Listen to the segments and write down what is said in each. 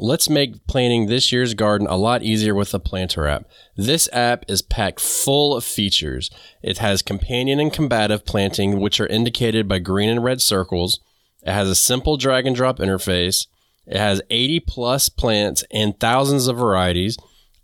Let's make planting this year's garden a lot easier with the Planter app. This app is packed full of features. It has companion and combative planting, which are indicated by green and red circles. It has a simple drag and drop interface. It has 80 plus plants and thousands of varieties.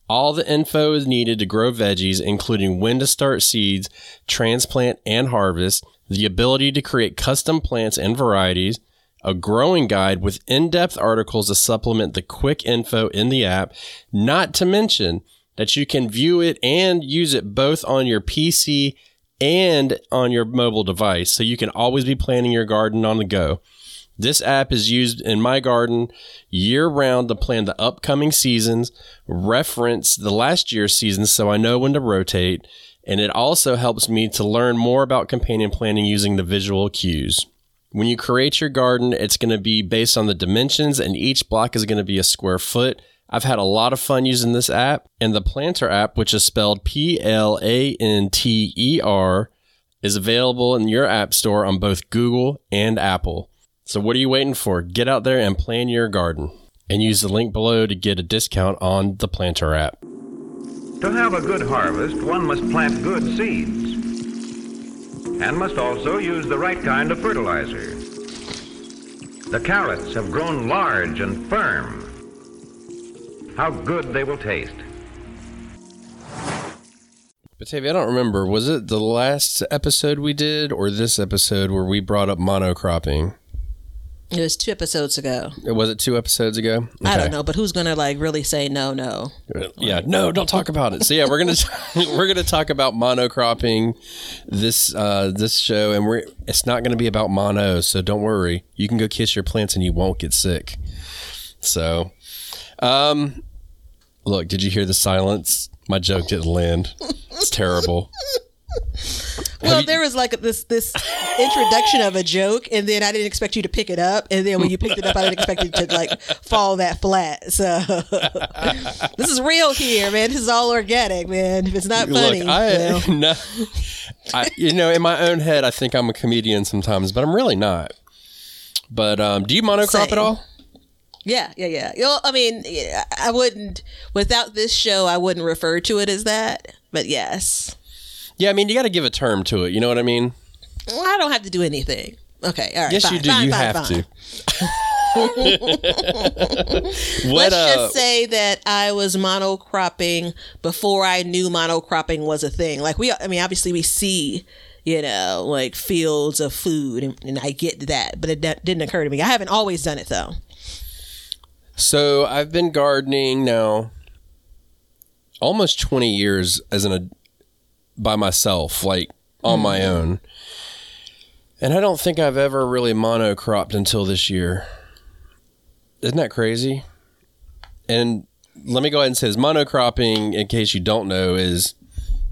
All the info is needed to grow veggies, including when to start seeds, transplant, and harvest, the ability to create custom plants and varieties, a growing guide with in depth articles to supplement the quick info in the app, not to mention that you can view it and use it both on your PC and on your mobile device. So you can always be planning your garden on the go. This app is used in my garden year round to plan the upcoming seasons, reference the last year's seasons so I know when to rotate, and it also helps me to learn more about companion planting using the visual cues. When you create your garden, it's going to be based on the dimensions, and each block is going to be a square foot. I've had a lot of fun using this app, and the Planter app, which is spelled P L A N T E R, is available in your app store on both Google and Apple. So, what are you waiting for? Get out there and plan your garden. And use the link below to get a discount on the Planter app. To have a good harvest, one must plant good seeds and must also use the right kind of fertilizer. The carrots have grown large and firm. How good they will taste. Batavia, I don't remember. Was it the last episode we did or this episode where we brought up monocropping? It was two episodes ago. Was it two episodes ago? I don't know, but who's gonna like really say no, no? Yeah, no, don't talk about it. So yeah, we're gonna we're gonna talk about monocropping this uh, this show, and we're it's not gonna be about mono, so don't worry. You can go kiss your plants, and you won't get sick. So, um, look, did you hear the silence? My joke didn't land. It's terrible. Well, there was like this this introduction of a joke, and then I didn't expect you to pick it up, and then when you picked it up, I didn't expect it to like fall that flat. So this is real here, man. This is all organic, man. If it's not funny, Look, I well, no, I you know in my own head I think I'm a comedian sometimes, but I'm really not. But um, do you monocrop at all? yeah, yeah, yeah. You know, I mean, I wouldn't without this show, I wouldn't refer to it as that. But yes, Yeah, I mean you got to give a term to it. You know what I mean? I don't have to do anything. Okay, all right. Yes, fine, you do. fine, you fine, have to. what? Let's uh, just say that I was monocropping before I knew monocropping was a thing. Like we, I mean, obviously we see, you know, like fields of food, and, and I get that, but it d- didn't occur to me. I haven't always done it though. So I've been gardening now almost 20 years as an by myself, like on my Mm-hmm. own. And I don't think I've ever really monocropped until this year. Isn't that crazy? And let me go ahead and say this monocropping, in case you don't know, is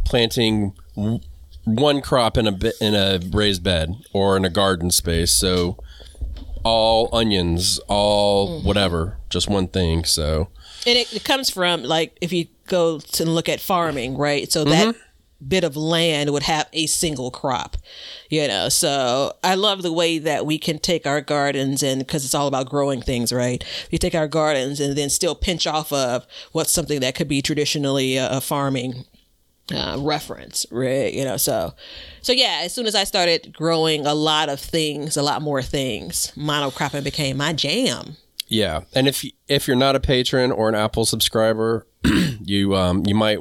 planting one crop in a in a raised bed or in a garden space. So all onions, all whatever, just one thing. So And it, it comes from like if you go to look at farming, right? So that bit of land would have a single crop, you know. So I love the way that we can take our gardens and because it's all about growing things, right? We take our gardens and then still pinch off of what's something that could be traditionally a, a farming uh, reference, right? You know, so so yeah. As soon as I started growing a lot of things, a lot more things, monocropping became my jam. yeah, and if if you're not a patron or an Apple subscriber, you um you might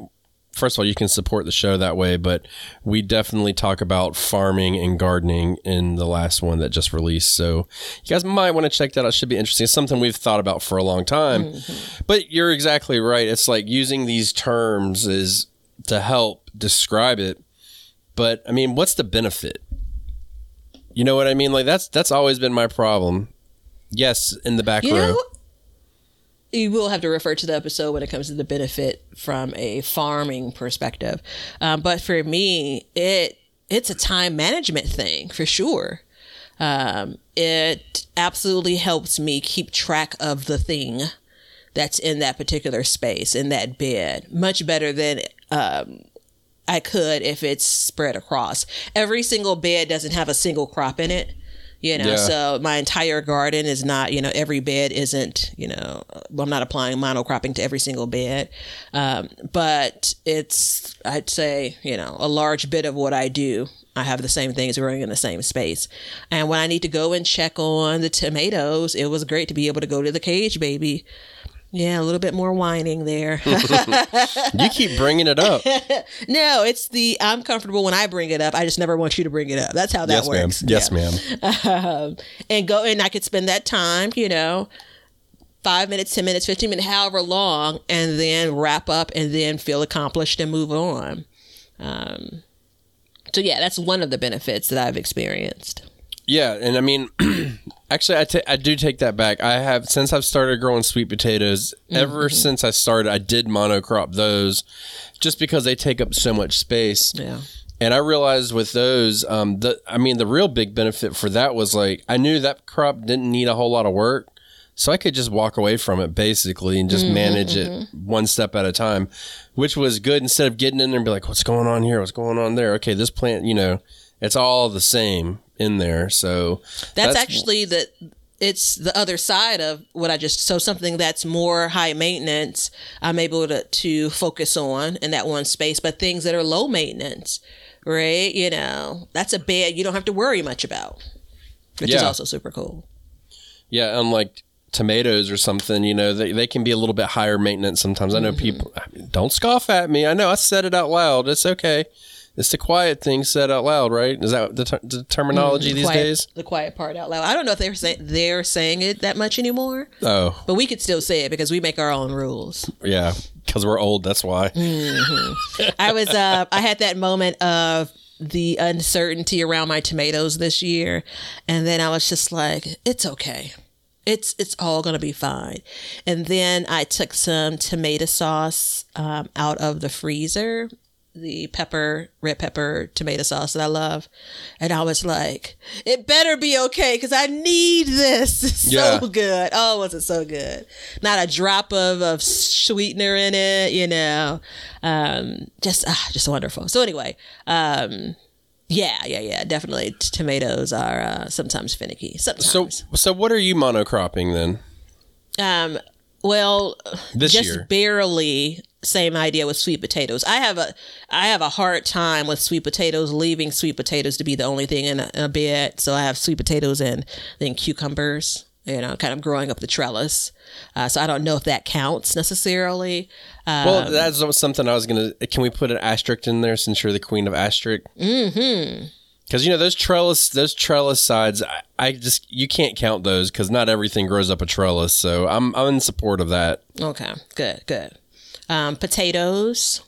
first of all you can support the show that way, but we definitely talk about farming and gardening in the last one that just released. So you guys might want to check that out. It should be interesting. It's something we've thought about for a long time. Mm-hmm. But you're exactly right. It's like using these terms is to help describe it. But I mean, what's the benefit? You know what I mean? Like that's that's always been my problem. Yes, in the back You row. know, you will have to refer to the episode when it comes to the benefit from a farming perspective. Um, but for me, it it's a time management thing for sure. Um, it absolutely helps me keep track of the thing that's in that particular space in that bed much better than um, I could if it's spread across. Every single bed doesn't have a single crop in it, You know, Yeah. so my entire garden is not, you know, every bed isn't, you know, I'm not applying monocropping to every single bed. Um, but it's, I'd say, you know, a large bit of what I do. I have the same things growing in the same space. And when I need to go and check on the tomatoes, it was great to be able to go to the cage, baby. Yeah, a little bit more whining there. You keep bringing it up. no, it's the I'm comfortable when I bring it up. I just never want you to bring it up. That's how that yes, ma'am. works. Yes, Yeah. ma'am. and go and I could spend that time, you know, five minutes, ten minutes, fifteen minutes, however long, and then wrap up and then feel accomplished and move on. Um, so yeah, that's one of the benefits that I've experienced. Yeah, and I mean, actually, I I do take that back. I have since I've started growing sweet potatoes. Ever Mm-hmm. since I started, I did monocrop those, just because they take up so much space. Yeah. And I realized with those, um, the I mean, the real big benefit for that was like I knew that crop didn't need a whole lot of work, so I could just walk away from it basically and just manage it one step at a time, which was good instead of getting in there and be like, "What's going on here? What's going on there?" Okay, this plant, you know, it's all the same in there. So That's, actually the it's the other side of what I just so something that's more high maintenance I'm able to to focus on in that one space but things that are low maintenance right you know that's a bed you don't have to worry much about which is also super cool Yeah, unlike tomatoes or something, you know, they, they can be a little bit higher maintenance sometimes. I know mm-hmm. people I mean, don't scoff at me. I know I said it out loud. It's okay. It's the quiet thing said out loud, right? Is that the, ter- the terminology these quiet, days? the quiet part out loud I don't know if they're say, they're saying it that much anymore Oh, but we could still say it because we make our own rules yeah, because we're old. That's why. I was uh I had that moment of the uncertainty around my tomatoes this year and then I was just like it's okay. It's it's all going to be fine. And then I took some tomato sauce um, out of the freezer, the pepper, red pepper tomato sauce that I love. And I was like, it better be okay because I need this. It's Yeah. so good. Oh, was it so good? Not a drop of, of sweetener in it, you know. Um, just ah, just wonderful. So anyway, um, yeah, yeah, yeah, definitely. T- tomatoes are uh, sometimes finicky. So, Sometimes. so what are you monocropping then? um, well, This just year? barely. Same idea with sweet potatoes. I have a I have a hard time with sweet potatoes, leaving sweet potatoes to be the only thing in a, in a bed. So I have sweet potatoes and then cucumbers. You know, kind of growing up the trellis. Uh, so I don't know if that counts necessarily. Uh, Well, that's something I was gonna. Can we put an asterisk in there since you're the queen of asterisk? Mm-hmm. Because you know those trellis, those trellis sides, I, I just you can't count those because not everything grows up a trellis. So I'm I'm in support of that. Okay, good, good. Um, potatoes,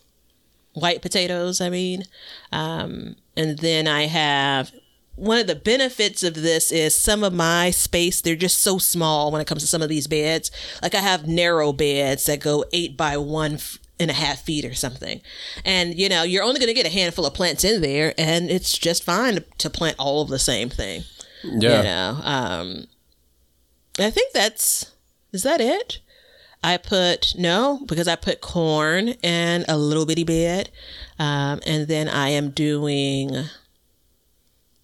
white potatoes, I mean. Um, and then I have one of the benefits of this is some of my space, they're just so small when it comes to some of these beds. Like I have narrow beds that go eight by one and a half feet or something. And, you know, you're only going to get a handful of plants in there, and it's just fine to, to plant all of the same thing. Yeah. You know, um, I think that's is that it. I put no because I put corn and a little bitty bed, um, and then I am doing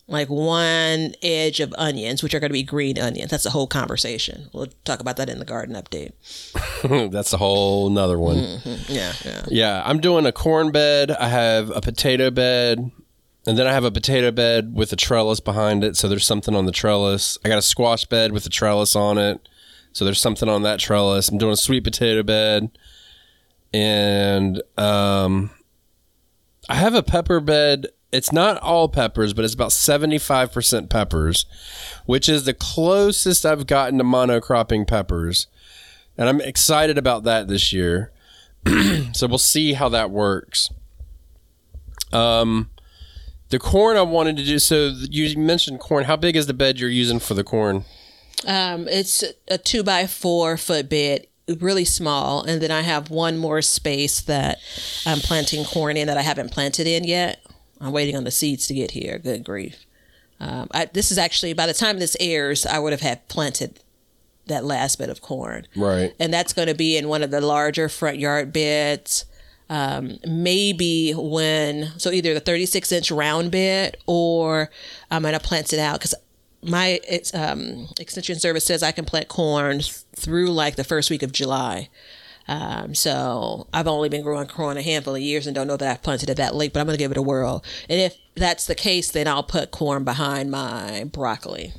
like one edge of onions, which are going to be green onions. That's a whole conversation. We'll talk about that in the garden update. that's a whole nother one. Yeah, yeah. Yeah, I'm doing a corn bed. I have a potato bed, and then I have a potato bed with a trellis behind it. So there's something on the trellis. I got a squash bed with a trellis on it. So there's something on that trellis. I'm doing a sweet potato bed, and um, I have a pepper bed. It's not all peppers, but it's about 75% peppers, which is the closest I've gotten to monocropping peppers. And I'm excited about that this year. So we'll see how that works. Um, the corn I wanted to do. So you mentioned corn. How big is the bed you're using for the corn? Um, it's a two by four foot bed, really small, and then I have one more space that I'm planting corn in that I haven't planted in yet. I'm waiting on the seeds to get here. Good grief! Um, I, this is actually by the time this airs, I would have had planted that last bit of corn, Right. and that's going to be in one of the larger front yard beds. Um, maybe when so either the 36 inch round bed or I'm gonna plant it out because my it's, um, extension service says I can plant corn through like the first week of July. Um, so I've only been growing corn a handful of years and don't know that I've planted it that late, but I'm going to give it a whirl. And if that's the case, then I'll put corn behind my broccoli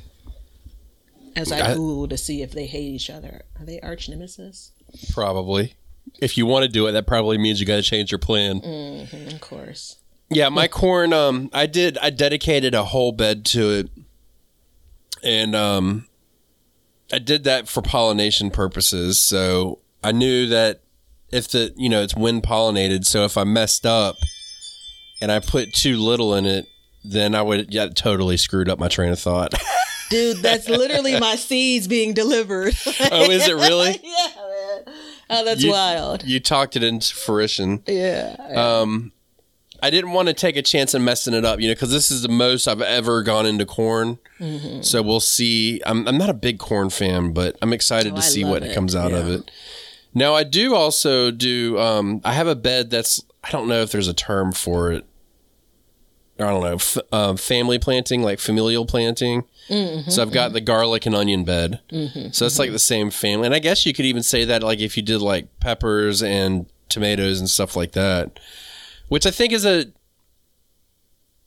as I, I- Google to see if they hate each other. Are they arch nemesis? Probably. If you want to do it, that probably means you got to change your plan. Mm, of course. Yeah, my corn. Um, I did. I dedicated a whole bed to it, and um, I did that for pollination purposes. So I knew that if the you know it's wind pollinated, so if I messed up and I put too little in it, then I would yeah totally screwed up my train of thought. Dude, that's literally my seeds being delivered. oh, is it really? yeah, man. Oh, that's You- wild. You talked it into fruition. Yeah. Um, I didn't want to take a chance in messing it up, you know, because this is the most I've ever gone into corn. Mm-hmm. So we'll see. I'm, I'm not a big corn fan, but I'm excited Oh, to see what it. comes out of it. Now, I do also do, um, I have a bed that's, I don't know if there's a term for it. I don't know, f- uh, family planting, like familial planting. Mm-hmm, So I've got the garlic and onion bed. So it's like the same family. And I guess you could even say that like if you did like peppers and tomatoes and stuff like that, which I think is a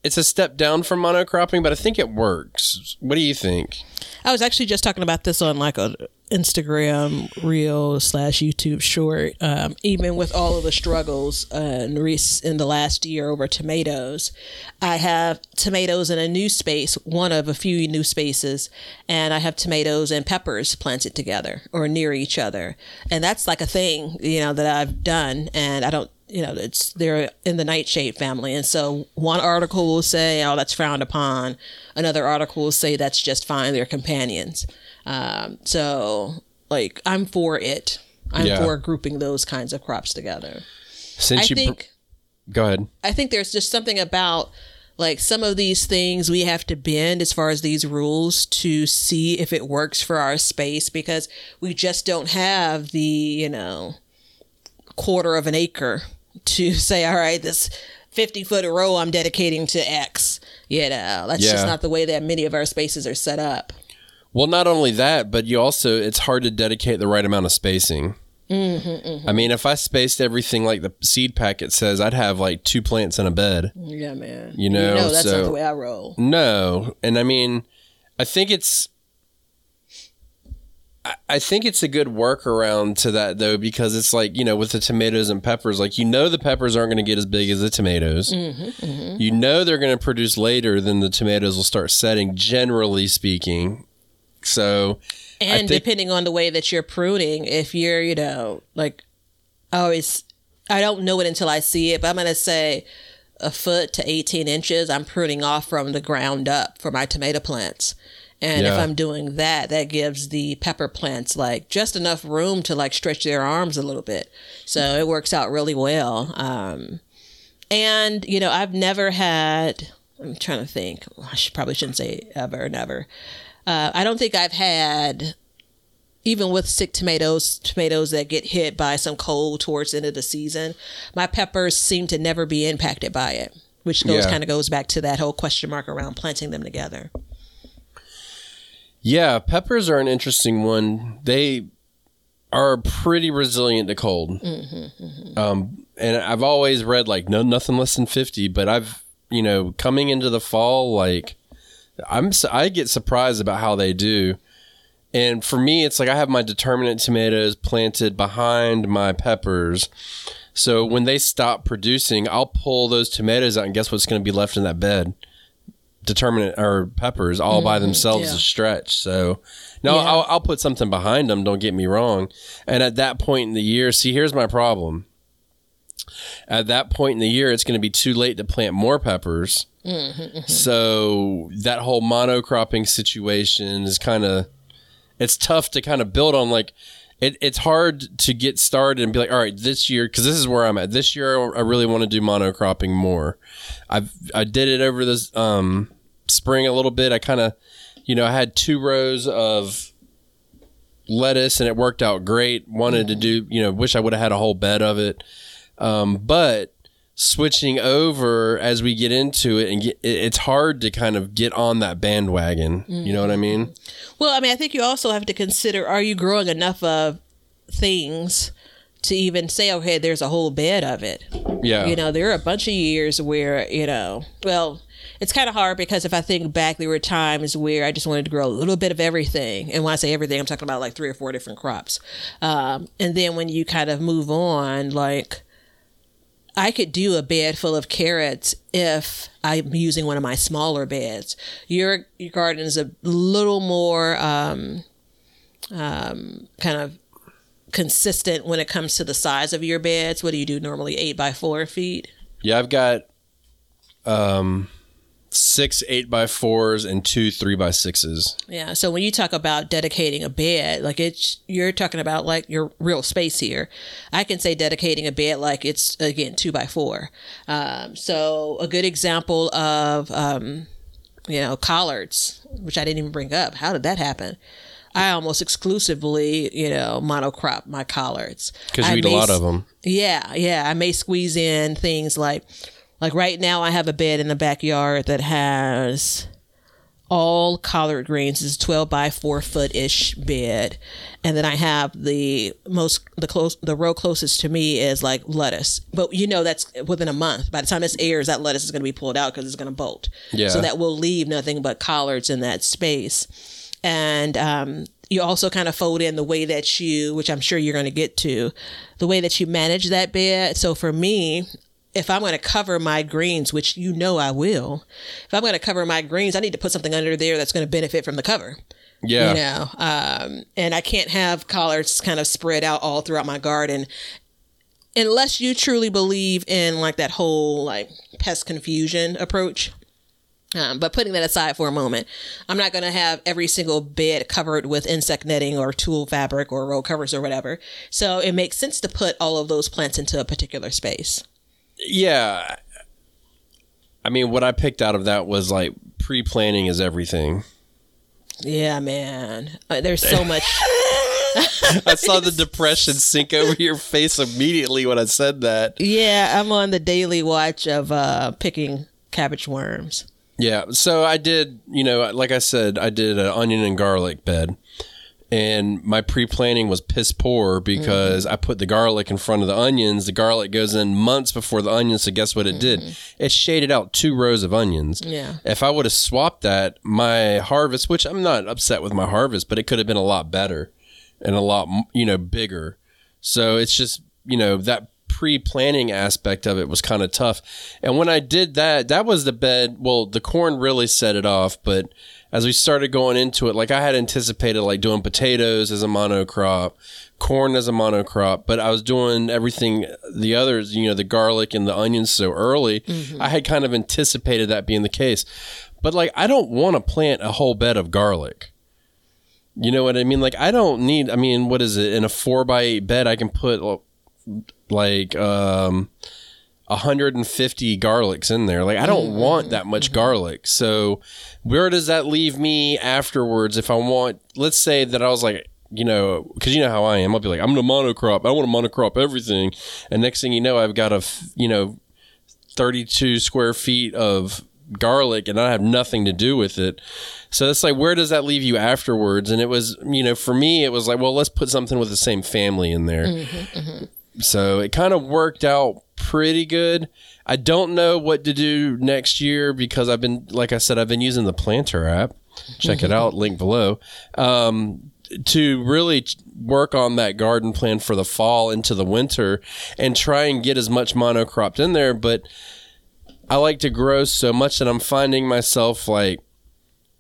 it's a step down from monocropping, but I think it works. What do you think? I was actually just talking about this on like a Instagram reel slash YouTube short. Um, even with all of the struggles uh, in, in the last year over tomatoes, I have tomatoes in a new space, one of a few new spaces, and I have tomatoes and peppers planted together or near each other, and that's like a thing you know that I've done, and I don't you know, it's they're in the nightshade family. And so one article will say, oh, that's frowned upon. Another article will say that's just fine. They're companions. Um, so like I'm for it. I'm Yeah. for grouping those kinds of crops together. Since I you br- think go ahead. I think there's just something about like some of these things we have to bend as far as these rules to see if it works for our space because we just don't have the, you know, quarter of an acre to say, all right, this 50 foot row I'm dedicating to X. You know, that's just not the way that many of our spaces are set up. Well, not only that, but you also it's hard to dedicate the right amount of spacing. Mm-hmm, mm-hmm. I mean, if I spaced everything like the seed packet says, I'd have like two plants in a bed. Yeah, man. You know, that's so- not the way I roll. No, and I mean, I think it's. I- think it's a good workaround to that though, because it's like you know, with the tomatoes and peppers, like you know, the peppers aren't going to get as big as the tomatoes. Mm-hmm, mm-hmm. You know, they're going to produce later than the tomatoes will start setting. Generally speaking, so And think- depending on the way that you're pruning, if you're, you know, like I always, I don't know it until I see it, but I'm going to say a foot to 18 inches, I'm pruning off from the ground up for my tomato plants. And if I'm doing that, that gives the pepper plants like just enough room to like stretch their arms a little bit. So it works out really well. Um, and, you know, I've never had, I'm trying to think, I should, probably shouldn't say ever, never. Uh, I don't think I've had, even with sick tomatoes, tomatoes that get hit by some cold towards the end of the season, my peppers seem to never be impacted by it, which goes Yeah. kind of goes back to that whole question mark around planting them together. Yeah, peppers are an interesting one. They are pretty resilient to cold. Um, and I've always read like no nothing less than fifty, but I've you know coming into the fall like I'm I get surprised about how they do. And for me, it's like I have my determinate tomatoes planted behind my peppers. So when they stop producing, I'll pull those tomatoes out, and guess what's going to be left in that bed? Determinate or peppers all by themselves yeah. to stretch. So no, Yeah. I'll, I'll put something behind them. Don't get me wrong. And at that point in the year, see, here's my problem. At that point in the year, it's going to be too late to plant more peppers. So that whole monocropping situation is kind of it's tough to kind of build on like it, it's hard to get started and be like all right this year because this is where i'm at this year i really want to do monocropping more i've i did it over this um spring a little bit i kind of you know i had two rows of lettuce and it worked out great wanted to do you know wish i would have had a whole bed of it um but switching over as we get into it and get, it- it's hard to kind of get on that bandwagon. You know what I mean? Well, I mean, I think you also have to consider: Are you growing enough of things to even say, "Okay, there's a whole bed of it"? Yeah. You know, there are a bunch of years where you know, well. It's kind of hard because if I think back, there were times where I just wanted to grow a little bit of everything. And when I say everything, I'm talking about like three or four different crops. Um, and then when you kind of move on, like I could do a bed full of carrots if I'm using one of my smaller beds. Your your garden is a little more um, um, kind of consistent when it comes to the size of your beds. What do you do normally? Eight by four feet. Yeah, I've got um six eight by fours and two three by sixes. Yeah. So when you talk about dedicating a bed, like it's you're talking about like your real space here. I can say dedicating a bed like it's again two by four. Um, so a good example of um, you know collards, which I didn't even bring up. How did that happen? I almost exclusively, you know, monocrop my collards Because I you eat a lot of them. yeah, yeah. I may squeeze in things like, like right now, I have a bed in the backyard that has all collard greens. It's a twelve by four foot ish bed, and then I have the most the close the row closest to me is like lettuce. But you know that's within a month. By the time this airs, that lettuce is going to be pulled out because it's going to bolt. Yeah. So that will leave nothing but collards in that space and um, you also kind of fold in the way that you, which I'm sure you're going to get to, the way that you manage that bed. So for me, if I'm going to cover my greens, which you know I will, if I'm going to cover my greens, I need to put something under there that's going to benefit from the cover. Yeah. You know, um, and I can't have collards kind of spread out all throughout my garden unless you truly believe in like that whole like pest confusion approach. Um, but putting that aside for a moment, I'm not going to have every single bed covered with insect netting or tulle fabric or roll covers or whatever. So it makes sense to put all of those plants into a particular space. Yeah. I mean, what I picked out of that was like pre planning is everything. Yeah, man. Uh, there's so much. I saw the depression sink over your face immediately when I said that. yeah, I'm on the daily watch of uh, picking cabbage worms. Yeah. So I did, you know, like I said, I did an onion and garlic bed. And my pre planning was piss poor because I put the garlic in front of the onions. The garlic goes in months before the onions. So guess what it did? It shaded out two rows of onions. Yeah. If I would have swapped that, my harvest, which I'm not upset with my harvest, but it could have been a lot better and a lot, you know, bigger. So it's just, you know, that pre planning aspect of it was kind of tough. And when I did that, that was the bed. Well, the corn really set it off, but as we started going into it, like I had anticipated like doing potatoes as a monocrop, corn as a monocrop, but I was doing everything the others, you know, the garlic and the onions so early. I had kind of anticipated that being the case. But like I don't want to plant a whole bed of garlic. You know what I mean? Like I don't need. I mean, what is it in a four by eight bed? I can put like um, 150 garlics in there. Like I don't mm-hmm. want that much mm-hmm. garlic. So where does that leave me afterwards? If I want, let's say that I was like. You know, because you know how I am. I'll be like, I'm gonna monocrop. I want to monocrop everything, and next thing you know, I've got a, f- you know, 32 square feet of garlic and I have nothing to do with it. So it's like, where does that leave you afterwards? And it was, you know, for me, it was like, well, let's put something with the same family in there. Mm-hmm, So it kind of worked out pretty good. I don't know what to do next year because I've been, like I said, I've been using the Planter app. Check it out, link below. Um, to really work on that garden plan for the fall into the winter and try and get as much monocropped in there. But I like to grow so much that I'm finding myself like,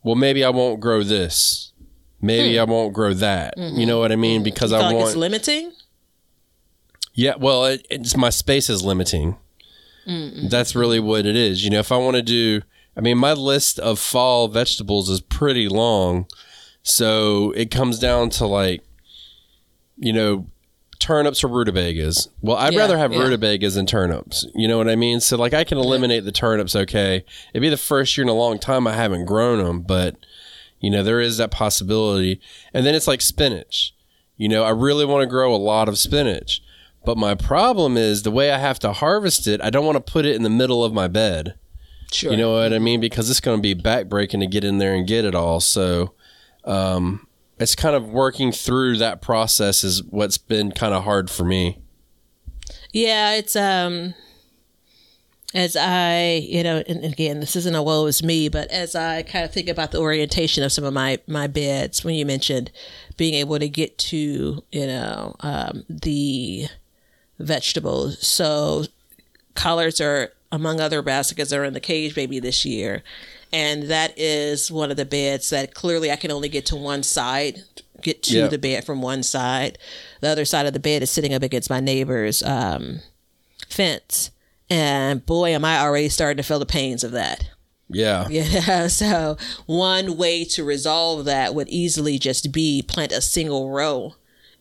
well, maybe I won't grow this. Maybe I won't grow that. You know what I mean? Because I like want. it's limiting? Yeah, well, it, it's my space is limiting. That's really what it is. You know, if I want to do, I mean, my list of fall vegetables is pretty long, so it comes down to like, you know, turnips or rutabagas. Well, I'd Yeah, rather have yeah. rutabagas than turnips. You know what I mean? So like, I can eliminate the turnips. Okay, it'd be the first year in a long time I haven't grown them, but you know, there is that possibility. And then it's like spinach. You know, I really want to grow a lot of spinach. But my problem is the way I have to harvest it, I don't want to put it in the middle of my bed. Sure. You know what I mean? Because it's going to be backbreaking to get in there and get it all. So um, it's kind of working through that process is what's been kind of hard for me. Yeah, it's um as I, you know, and again, this isn't a woe is me, but as I kind of think about the orientation of some of my my beds, when you mentioned being able to get to, you know, um, the vegetables, so collards are among other brassicas are in the cage baby this year, and that is one of the beds that clearly I can only get to one side, get to Yeah. the bed from one side. The other side of the bed is sitting up against my neighbor's um, fence. And boy, am I already starting to feel the pains of that. Yeah. Yeah. So one way to resolve that would easily just be plant a single row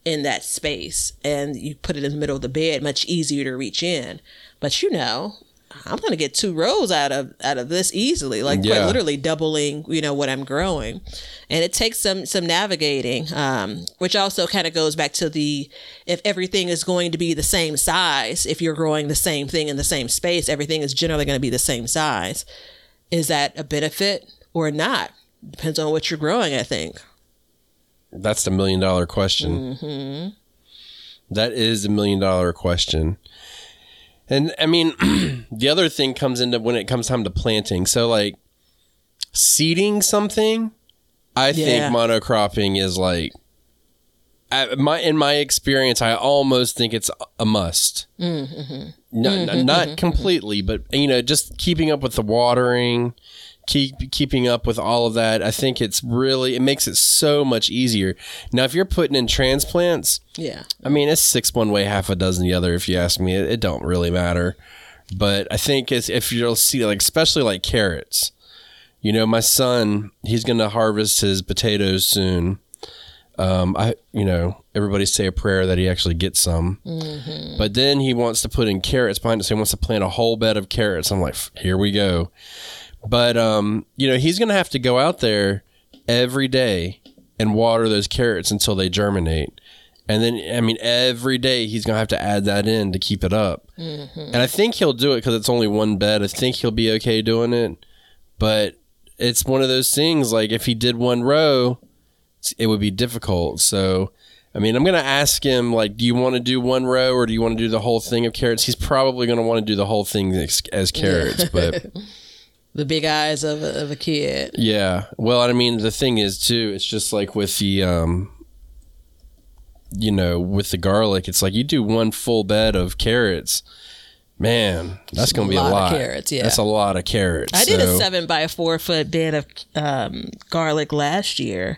in that space and you put it in the middle of the bed, much easier to reach in. But you know, I'm gonna get two rows out of out of this easily, like quite literally doubling, you know, what I'm growing. And it takes some some navigating, um, which also kind of goes back to the if everything is going to be the same size, if you're growing the same thing in the same space, everything is generally going to be the same size. Is that a benefit or not? Depends on what you're growing, I think. That's the million dollar question. Mm-hmm. That is a million dollar question. And I mean, the other thing comes into when it comes time to planting. So, like seeding something, I Yeah. think monocropping is like, I, my in my experience, I almost think it's a must. No, n- not mm-hmm. completely, but you know, just keeping up with the watering, keep keeping up with all of that. I think it's really it makes it so much easier. Now, if you're putting in transplants, Yeah. I mean, it's six one way, half a dozen the other. If you ask me, it, it don't really matter. But I think it's, if you'll see, like especially like carrots, you know, my son, he's gonna harvest his potatoes soon. Um, I, you know, everybody say a prayer that he actually gets some. But then he wants to put in carrots behind it. So he wants to plant a whole bed of carrots. I'm like, here we go. But um, you know, he's gonna have to go out there every day and water those carrots until they germinate. And then, I mean, every day he's gonna have to add that in to keep it up. And I think he'll do it because it's only one bed. I think he'll be okay doing it. But it's one of those things. Like if he did one row, it would be difficult. So, I mean, I'm gonna ask him like, do you want to do one row or do you want to do the whole thing of carrots? He's probably gonna want to do the whole thing as, as carrots, but. The big eyes of a, of a kid. Yeah. Well, I mean, the thing is too, it's just like with the um you know, with the garlic, it's like you do one full bed of carrots. Man, that's going to be a lot of lot. carrots, yeah. That's a lot of carrots. I did a seven by four foot bed of um, garlic last year,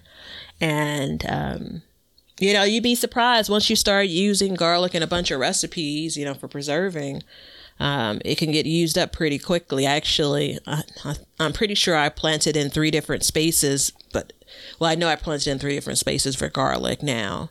and um, you know you'd be surprised once you start using garlic in a bunch of recipes. You know, for preserving, um, it can get used up pretty quickly. Actually, I, I, I'm pretty sure I planted in three different spaces, but well, I know I planted in three different spaces for garlic now.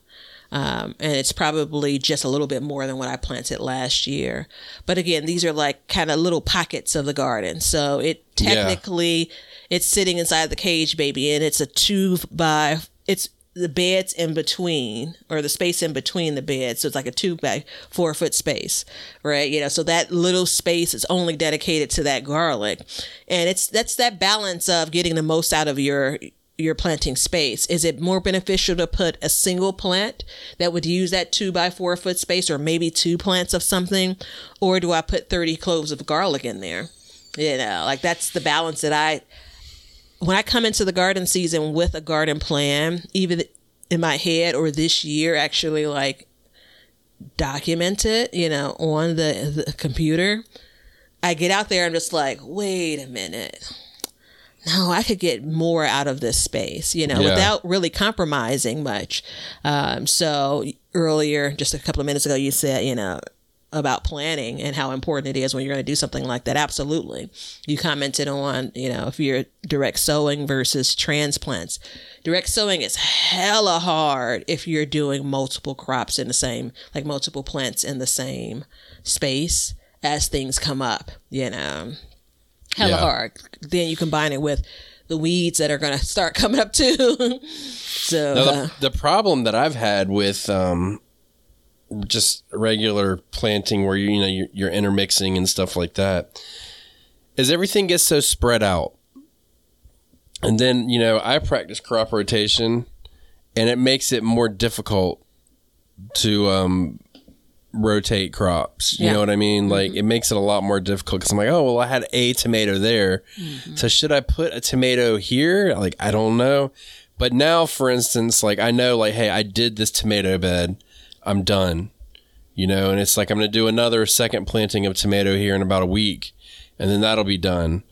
Um, and it's probably just a little bit more than what I planted last year. But again, these are like kind of little pockets of the garden. So it Yeah. technically it's sitting inside the cage baby and it's a two by it's the beds in between or the space in between the beds. So it's like a two by four foot space, right? You know, so that little space is only dedicated to that garlic. And it's that's that balance of getting the most out of your your planting space. Is it more beneficial to put a single plant that would use that two by four foot space or maybe two plants of something? Or do I put 30 cloves of garlic in there? You know, like that's the balance that I, when I come into the garden season with a garden plan, even in my head or this year, actually like document it, you know, on the, the computer, I get out there and just like, wait a minute no, I could get more out of this space, you know, Yeah. without really compromising much. Um, so earlier, just a couple of minutes ago, you said, you know, about planning and how important it is when you're going to do something like that. Absolutely. You commented on, you know, if you're direct sowing versus transplants. Direct sowing is hella hard if you're doing multiple crops in the same, like multiple plants in the same space as things come up, you know hella Yeah. hard. Then you combine it with the weeds that are going to start coming up too. so Now, uh, the, the problem that I've had with um, just regular planting where you you know you're, you're intermixing and stuff like that. Is everything gets so spread out and then you know i practice crop rotation and it makes it more difficult to um rotate crops. You Yeah. know what i mean? Like it makes it a lot more difficult because i'm like oh well i had a tomato there. So should i put a tomato here? Like i don't know. But now for instance like i know like hey i did this tomato bed i'm done you know and it's like i'm gonna do another second planting of tomato here in about a week and then that'll be done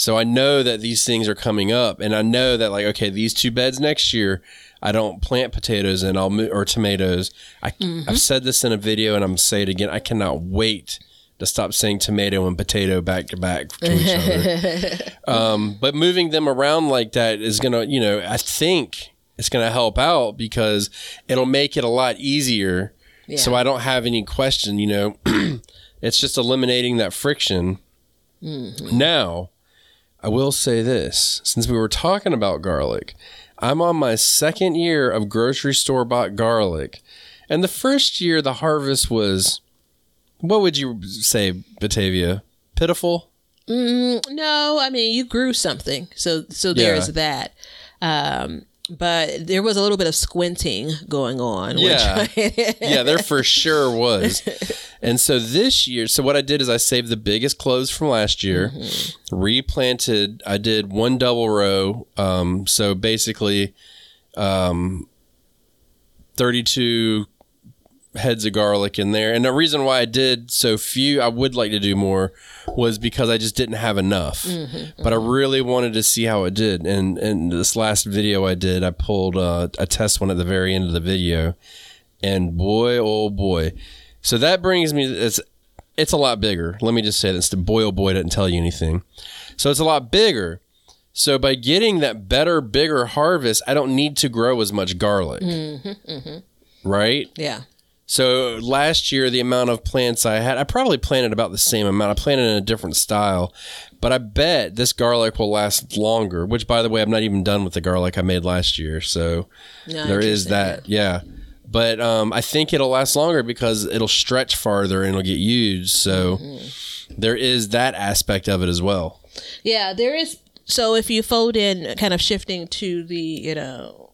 so I know that these things are coming up, and I know that like okay, these two beds next year, I don't plant potatoes and I'll or tomatoes. I, I've said this in a video, and I'm saying it again. I cannot wait to stop saying tomato and potato back to back to each other. um, but moving them around like that is gonna, you know, I think it's gonna help out because it'll make it a lot easier. So I don't have any question. You know, it's just eliminating that friction. Now, I will say this since we were talking about garlic, I'm on my second year of grocery store bought garlic. And the first year, the harvest was, what would you say, Batavia? Pitiful? No, I mean you grew something, so so there's Yeah. that. Um, but there was a little bit of squinting going on. which- Yeah. yeah, there for sure was. And so this year, so what I did is I saved the biggest cloves from last year, replanted. I did one double row. Um, so basically, um, 32 heads of garlic in there. And the reason why I did so few, I would like to do more, was because I just didn't have enough. Mm-hmm, but I mm-hmm. really wanted to see how it did. And and this last video I did, I pulled uh, a test one at the very end of the video, and boy, oh boy. So that brings me. It's it's a lot bigger. Let me just say this: the boy, oh boy, didn't tell you anything. So it's a lot bigger. So by getting that better, bigger harvest, I don't need to grow as much garlic. Mm-hmm, right? yeah. So last year, the amount of plants I had, I probably planted about the same amount. I planted in a different style, but I bet this garlic will last longer. Which, by the way, I'm not even done with the garlic I made last year. So No, there is that, yeah. But um, I think it'll last longer because it'll stretch farther and it'll get used. So Mm-hmm. there is that aspect of it as well. Yeah, there is. So if you fold in, kind of shifting to the you know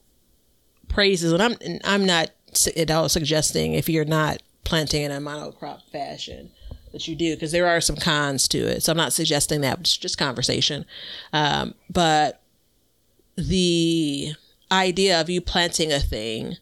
praises, and I'm and I'm not at all suggesting if you're not planting in a monocrop fashion that you do because there are some cons to it. So I'm not suggesting that. It's just conversation. Um, but the idea of you planting a thing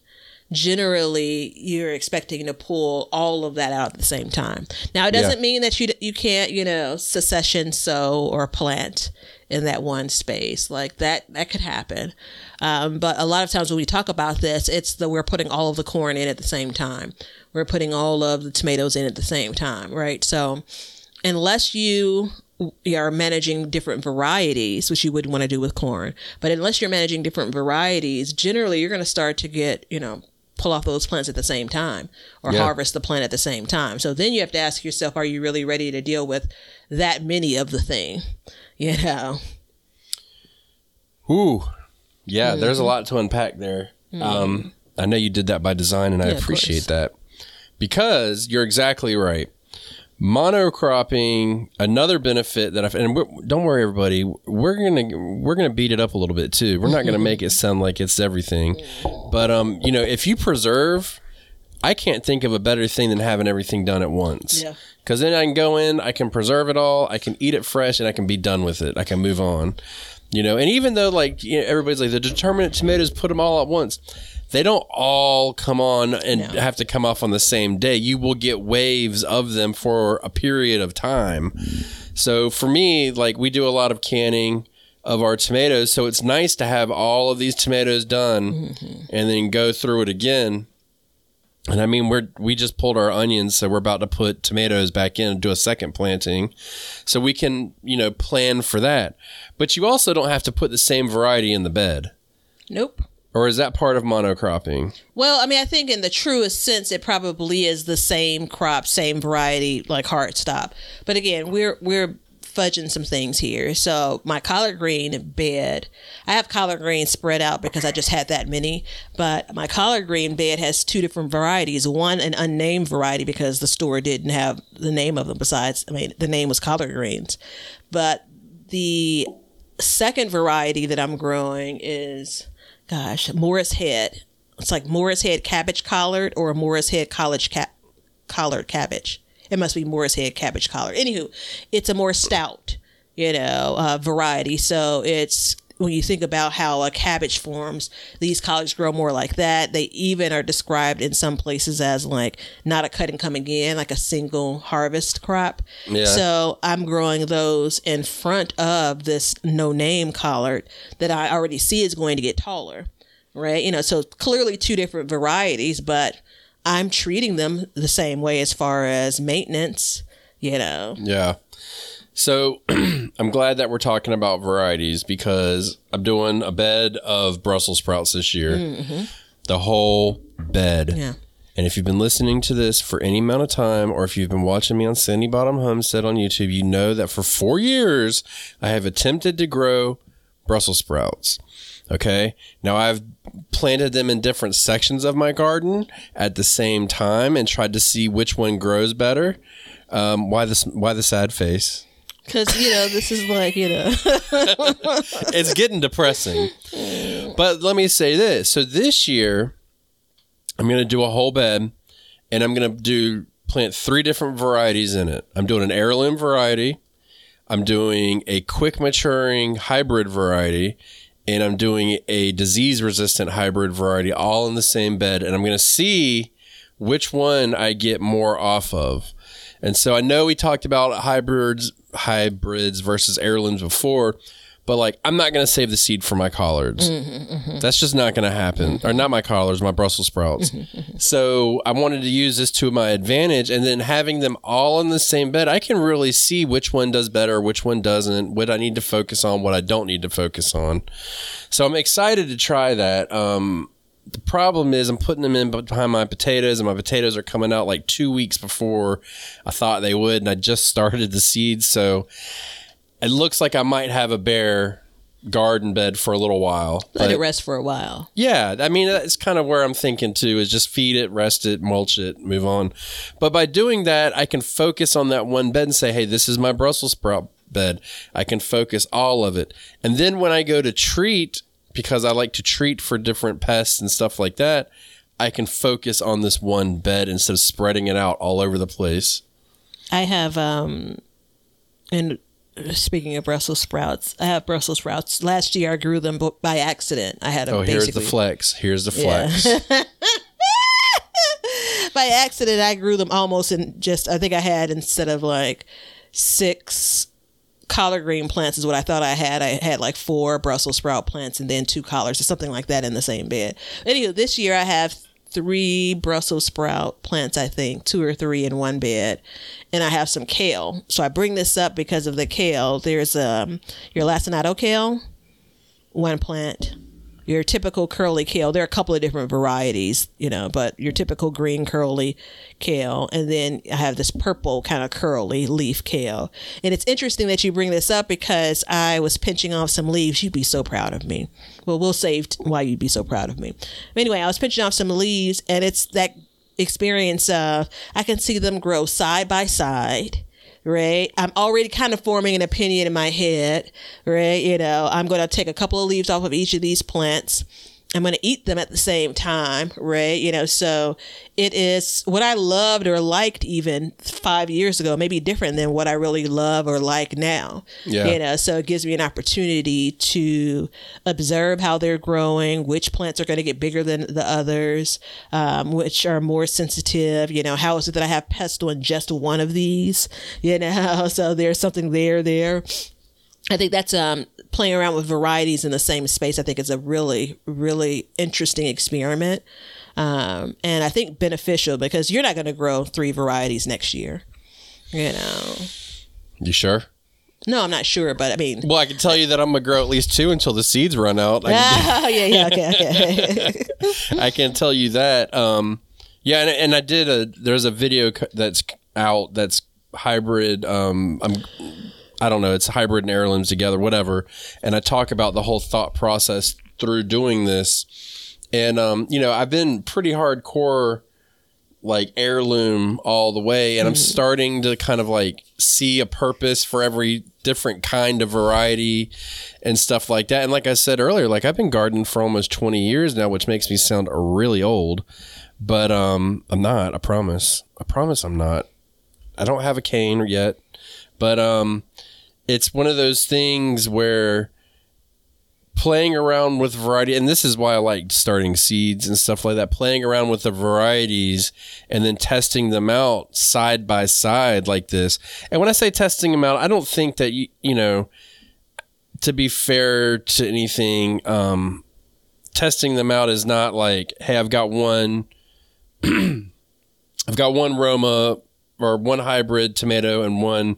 generally you're expecting to pull all of that out at the same time. Now it doesn't Yeah. mean that you you can't, you know, succession sow or plant in that one space. Like that that could happen. Um, but a lot of times when we talk about this, it's that we're putting all of the corn in at the same time. We're putting all of the tomatoes in at the same time, right? So unless you are managing different varieties, which you wouldn't want to do with corn, but unless you're managing different varieties, generally you're going to start to get, you know, pull off those plants at the same time or Yeah. harvest the plant at the same time. So then you have to ask yourself, are you really ready to deal with that many of the thing? You know? Ooh, yeah. There's a Mm-hmm. lot to unpack there. Um, I know you did that by design, and I Yeah, appreciate that because you're exactly right. Monocropping, another benefit that I've, and we're, don't worry, everybody, we're gonna we're gonna beat it up a little bit too. We're not gonna make it sound like it's everything, but um, you know, if you preserve, I can't think of a better thing than having everything done at once. Yeah. Because then I can go in, I can preserve it all, I can eat it fresh, and I can be done with it. I can move on. You know, and even though like you know, everybody's like the determinate tomatoes, put them all at once. They don't all come on and No. have to come off on the same day. You will get waves of them for a period of time. So for me, like we do a lot of canning of our tomatoes, so it's nice to have all of these tomatoes done mm-hmm. and then go through it again. And I mean, we're we just pulled our onions, so we're about to put tomatoes back in and do a second planting, so we can you know plan for that. But you also don't have to put the same variety in the bed, Nope. Or is that part of monocropping? Well, I mean, I think in the truest sense, it probably is the same crop, same variety, like hard stop. But again, we're we're fudging some things here. So my collard green bed, I have collard greens spread out because I just had that many. But my collard green bed has two different varieties. One an unnamed variety because the store didn't have the name of them. Besides, I mean, the name was collard greens. But the second variety that I'm growing is, gosh, Morris Head. It's like Morris Head cabbage collard or a Morris Head college cap collard cabbage. It must be Morris Head cabbage collard. Anywho, it's a more stout, you know, uh, variety. So it's when you think about how a cabbage forms, these collards grow more like that. They even are described in some places as like not a cut and come again, like a single harvest crop. Yeah. So I'm growing those in front of this no name collard that I already see is going to get taller. Right. You know, so clearly two different varieties, but I'm treating them the same way as far as maintenance, you know. Yeah. So I'm glad that we're talking about varieties because I'm doing a bed of Brussels sprouts this year. The whole bed. Yeah. And if you've been listening to this for any amount of time, or if you've been watching me on Sandy Bottom Homestead on YouTube, you know that for four years I have attempted to grow Brussels sprouts. Okay. Now I've planted them in different sections of my garden at the same time and tried to see which one grows better. Um, why this? Why the sad face? Because, you know, this is like, you know, it's getting depressing. But let me say this. So this year, I'm going to do a whole bed and I'm going to do plant three different varieties in it. I'm doing an heirloom variety, I'm doing a quick maturing hybrid variety, and I'm doing a disease resistant hybrid variety all in the same bed. And I'm going to see which one I get more off of. And so I know we talked about hybrids, hybrids versus heirlooms before, but like I'm not going to save the seed for my collards. That's just not going to happen. Or not my collards, my Brussels sprouts. so I wanted to use this to my advantage, and then having them all in the same bed, I can really see which one does better, which one doesn't, what I need to focus on, what I don't need to focus on. So I'm excited to try that. Um, the problem is I'm putting them in behind my potatoes, and my potatoes are coming out like two weeks before I thought they would, and I just started the seeds, so it looks like I might have a bare garden bed for a little while. let it rest for a while. yeah, I mean that's kind of where I'm thinking too is just feed it, rest it, mulch it, move on. But by doing that, I can focus on that one bed and say, "Hey, this is my Brussels sprout bed." I can focus all of it. And then when I go to treat because I like to treat for different pests and stuff like that, I can focus on this one bed instead of spreading it out all over the place. I have, um, and speaking of Brussels sprouts, I have Brussels sprouts. Last year I grew them by accident. I had them Oh, here's the flex. Here's the Yeah. flex. by accident. I grew them almost in just. I think I had instead of like six collard green plants is what I thought I had. I had like four Brussels sprout plants and then two collards or something like that in the same bed. Anyway, this year I have three Brussels sprout plants, I think, two or three in one bed. And I have some kale. So I bring this up because of the kale. There's um your lacinato kale, one plant. Your typical curly kale. There are a couple of different varieties, you know, but your typical green curly kale. And then I have this purple kind of curly leaf kale. And it's interesting that you bring this up because I was pinching off some leaves. You'd be so proud of me. Well, we'll save why you'd be so proud of me. Anyway, I was pinching off some leaves and it's that experience of I can see them grow side by side right? I'm already kind of forming an opinion in my head, right? You know, I'm going to take a couple of leaves off of each of these plants. I'm going to eat them at the same time, right? You know, so it is what I loved or liked even five years ago, maybe different than what I really love or like now. Yeah. You know, so it gives me an opportunity to observe how they're growing, which plants are going to get bigger than the others, um, which are more sensitive. You know, how is it that I have pests on just one of these? You know, so there's something there there. I think that's um, playing around with varieties in the same space. I think is a really, really interesting experiment, um, and I think beneficial because you're not going to grow three varieties next year. You know, you sure? no, I'm not sure, but I mean, Well, I can tell you that I'm gonna grow at least two until the seeds run out. Oh yeah, yeah, okay, okay. I can tell you that. Um, yeah, and, and I did a. There's a video that's out that's hybrid. Um, I'm I don't know, it's hybrid and heirlooms together, whatever. And I talk about the whole thought process through doing this. And, um, you know, I've been pretty hardcore, like heirloom all the way. And I'm starting to kind of like see a purpose for every different kind of variety and stuff like that. And like I said earlier, like I've been gardening for almost 20 years now, which makes me sound really old. But um, I'm not, I promise. I promise I'm not. I don't have a cane yet. But um, it's one of those things where playing around with variety and this is why I like starting seeds and stuff like that playing around with the varieties and then testing them out side by side like this. And when I say testing them out I don't think that you you know to be fair to anything um testing them out is not like hey I've got one I've got one Roma or one hybrid tomato and one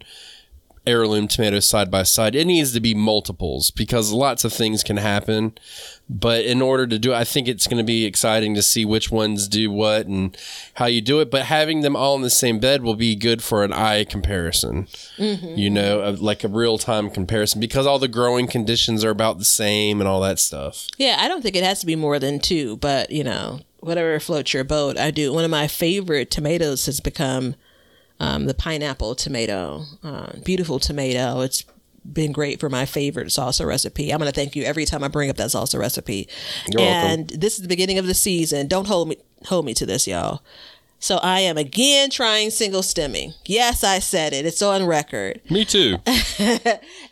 heirloom tomato side by side. It needs to be multiples because lots of things can happen. But in order to do it, I think it's going to be exciting to see which ones do what and how you do it. But having them all in the same bed will be good for an eye comparison, mm-hmm. you know, like a real time comparison because all the growing conditions are about the same and all that stuff. Yeah, I don't think it has to be more than two, but you know, whatever floats your boat, I do. One of my favorite tomatoes has become um, the pineapple tomato. Uh, beautiful tomato. It's been great for my favorite salsa recipe. I'm going to thank you every time I bring up that salsa recipe. You're welcome. and this is the beginning of the season. Don't hold me hold me to this, y'all. So I am again trying single stemming. Yes, I said it. It's on record. Me too.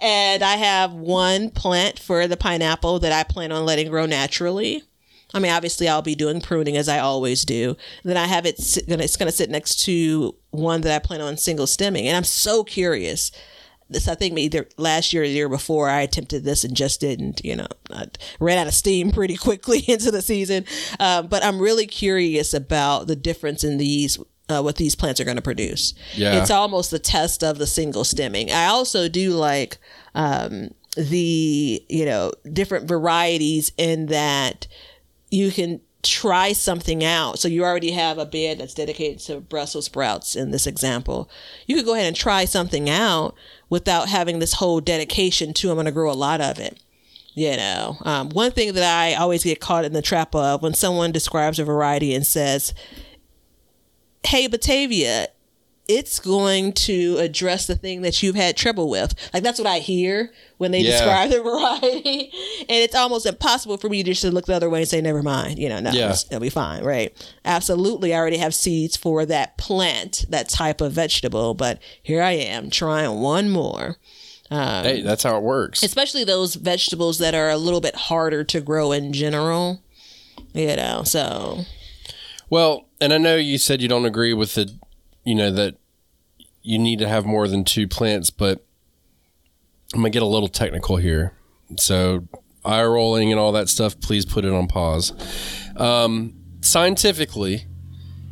And I have one plant for the pineapple that I plan on letting grow naturally. I mean, obviously, I'll be doing pruning as I always do. Then I have it. It's going to sit next to one that I plan on single stemming, and I'm so curious. This I think either last year or the year before I attempted this and just didn't. You know, I ran out of steam pretty quickly into the season. Um, but I'm really curious about the difference in these. Uh, what these plants are going to produce. Yeah. It's almost the test of the single stemming. I also do like um, the you know different varieties in that you can try something out. So you already have a bed that's dedicated to Brussels sprouts in this example. You could go ahead and try something out without having this whole dedication to I'm going to grow a lot of it. You know, um, one thing that I always get caught in the trap of when someone describes a variety and says, hey batavia it's going to address the thing that you've had trouble with like that's what i hear when they Yeah. describe the variety and it's almost impossible for me to just to look the other way and say never mind you know no Yeah. it'll be fine right absolutely i already have seeds for that plant that type of vegetable but here i am trying one more um, hey, that's how it works. especially those vegetables that are a little bit harder to grow in general you know so Well, and I know you said you don't agree with the, you know, that you need to have more than two plants, but I'm to get a little technical here. So, eye rolling and all that stuff, please put it on pause. Um, scientifically,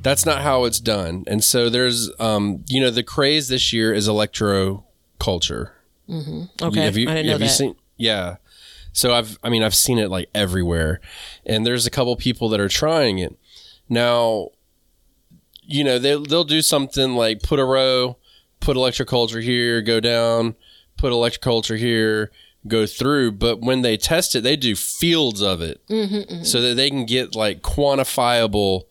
that's not how it's done. And so there's, um, you know, the craze this year is electroculture. okay Have you, i didn't know have that you seen? Yeah. So I've, I mean, I've seen it like everywhere, and there's a couple people that are trying it now. You know, they they'll do something like put a row, put electroculture here, go down, put electroculture here, go through. But when they test it, they do fields of it, mm-hmm, mm-hmm. so that they can get like quantifiable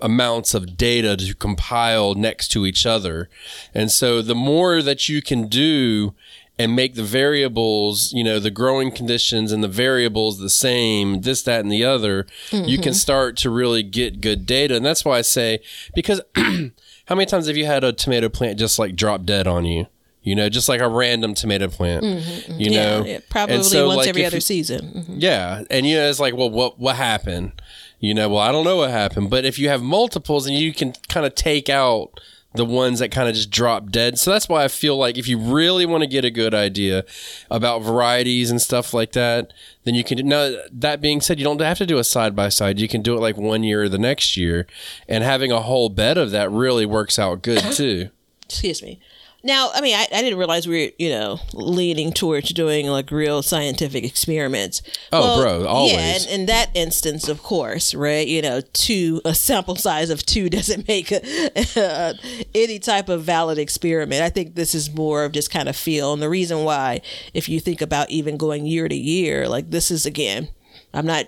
amounts of data to compile next to each other. And so the more that you can do and make the variables, you know, the growing conditions and the variables the same, this, that, and the other, you can start to really get good data. And that's why I say, because how many times have you had a tomato plant just like drop dead on you? You know, just like a random tomato plant. You Mm-hmm, yeah, know, probably so, once like, every other you- season. Mhm. yeah, and you know it's like, well, what what happened? You know, well, I don't know what happened, but if you have multiples, and you can kind of take out the ones that kind of just drop dead. So that's why I feel like if you really want to get a good idea about varieties and stuff like that, then you can. Now that being said, you don't have to do a side by side. You can do it like one year or the next year, and having a whole bed of that really works out good too. Excuse me. Now, I mean, I, I didn't realize we were, you know, leaning towards doing like real scientific experiments. Oh, bro, always. Yeah, in, in that instance, of course, right? You know, two a sample size of two doesn't make a, any type of valid experiment. I think this is more of just kind of feel, and the reason why, if you think about even going year to year, like this is again, I'm not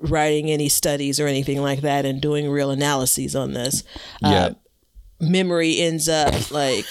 writing any studies or anything like that and doing real analyses on this. Yeah. Uh, memory ends up like